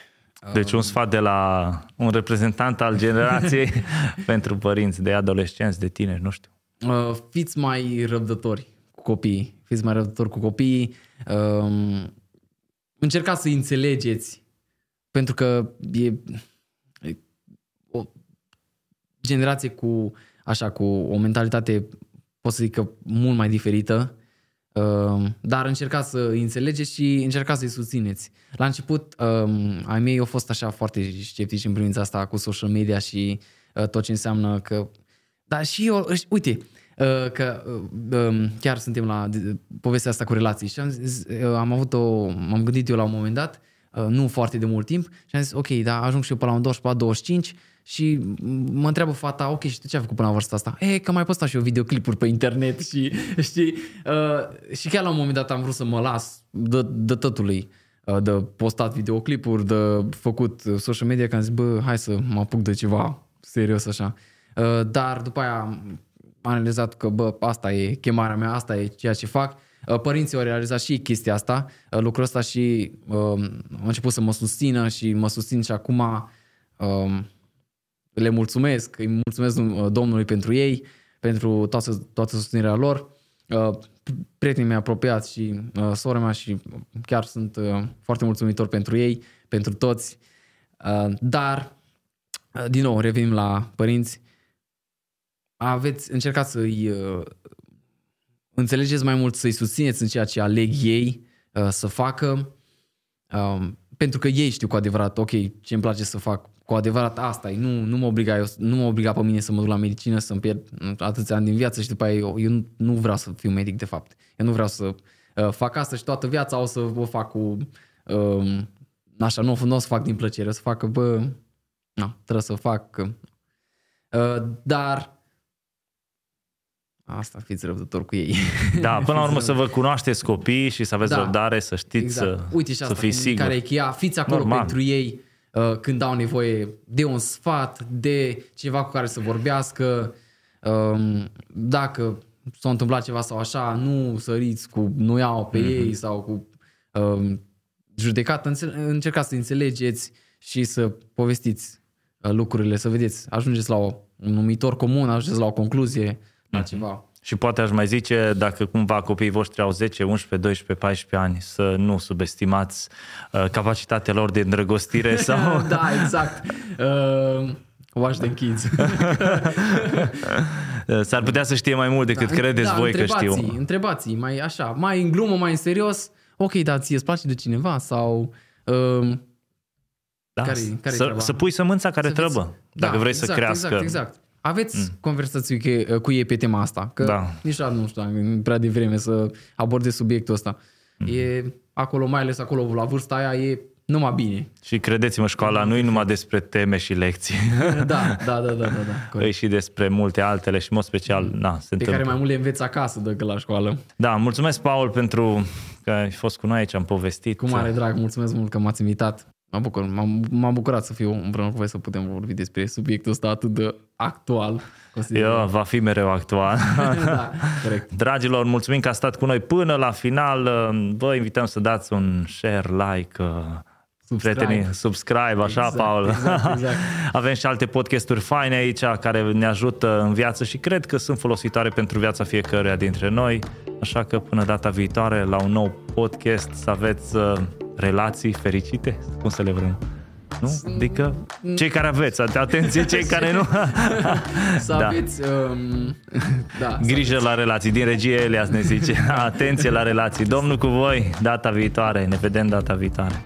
Deci un sfat de la un reprezentant al generației pentru părinți de adolescenți, de tineri, nu știu. uh, fiți mai răbdători cu copiii, fiți mai răbdători cu copiii, um, încercați să înțelegeți, pentru că e, e o generație cu așa cu o mentalitate pot să zic că mult mai diferită, uh, dar încercați să îi înțelegeți și încercați să-i susțineți. La început, um, ai mei au fost așa foarte sceptici în privința asta cu social media și uh, tot ce înseamnă că... Dar și eu, uite, uh, că um, chiar suntem la povestea asta cu relații și am, zis, am avut o, m-am gândit eu la un moment dat, nu foarte de mult timp și am zis, ok, da, ajung și eu până la un 24-25, și mă întreabă fata, ok, și tu ce ai făcut până la vârsta asta? E, că mai postat și eu videoclipuri pe internet și, știi, uh, și chiar la un moment dat am vrut să mă las de, de tătului uh, de postat videoclipuri, de făcut social media, că am zis, bă, hai să mă apuc de ceva serios așa. Uh, dar după aia am analizat că, bă, asta e chemarea mea, asta e ceea ce fac. Uh, părinții au realizat și chestia asta, uh, lucrul ăsta și uh, au început să mă susțină și mă susțin și acum uh, le mulțumesc, îi mulțumesc uh, Domnului pentru ei, pentru toată, toată susținerea lor. Uh, prietenii mei apropiați și uh, sora mea și chiar sunt foarte mulțumitor pentru ei, pentru toți. Dar, din nou, revenim la părinți. Aveți, încercați să-i înțelegeți mai mult, să-i susțineți în ceea ce aleg ei să facă, pentru că ei știu cu adevărat, ok, ce îmi place să fac, cu adevărat asta e, nu, nu mă obliga eu, nu mă obliga pe mine să mă duc la medicină, să-mi pierd atâția ani din viață și după aia eu, eu nu, nu vreau să fiu medic de fapt. Eu nu vreau să uh, fac asta și toată viața o să o fac cu uh, așa, nu, nu o să fac din plăcere, o să fac, bă, nu, trebuie să fac. Uh, dar Asta, fiți răbdător cu ei. Da, până la urmă să vă cunoașteți copiii și să aveți da, răbdare, să știți, exact. să, Uite și asta, să fiți siguri. Care e cheia, fiți acolo Normal. pentru ei, Uh, când au nevoie de un sfat, de ceva cu care să vorbească, um, dacă s-a întâmplat ceva sau așa, nu săriți cu nu iau pe mm-hmm. ei sau cu um, judecată, încercați să înțelegeți și să povestiți uh, lucrurile, să vedeți, ajungeți la o, un numitor comun, ajungeți la o concluzie, mm-hmm. la mhm. ceva. Și poate aș mai zice, dacă cumva copiii voștri au 10, 11, 12, 14 ani, să nu subestimați uh, capacitatea lor de îndrăgostire sau... da, exact. Uh, watch the kids. S-ar putea să știe mai mult decât da, credeți da, voi că știu. Întrebați, mai așa, mai în glumă, mai în serios. Ok, dar ție îți place de cineva sau... Uh, da, care, care să, să pui sămânța care să trebuie, dacă da, vrei exact, să crească. Exact, exact. Aveți mm. conversații cu, cu ei pe tema asta, că da. nici nu știu, prea devreme să abordez subiectul ăsta. Mm. E acolo, mai ales acolo, la vârsta aia, e numai bine. Și credeți-mă, școala nu e numai despre teme și lecții. Da, da, da, da. da, da E și despre multe altele și, în mod special, mm. na, se Pe întâmplă. care mai mult le înveți acasă decât la școală. Da, mulțumesc, Paul, pentru că ai fost cu noi aici, am povestit. Cu mare drag, mulțumesc mult că m-ați invitat. Mă bucur, m-am, m-am bucurat să fiu împreună cu voi să putem vorbi despre subiectul ăsta atât de actual. Eu, va fi mereu actual. da, corect. Dragilor, mulțumim că ați stat cu noi până la final. Vă invităm să dați un share, like, uh, subscribe. prietenii, subscribe, așa, exact, Paul. Exact, exact. Avem și alte podcasturi faine aici care ne ajută în viață și cred că sunt folositoare pentru viața fiecăruia dintre noi. Așa că până data viitoare la un nou podcast să aveți uh, relații fericite, cum să le vrem. Nu? Adică cei care aveți, atenție, cei care nu. să da. aveți... Um, da, Grijă la relații. Din regie Elias ne zice. Atenție la relații. Domnul cu voi, data viitoare. Ne vedem data viitoare.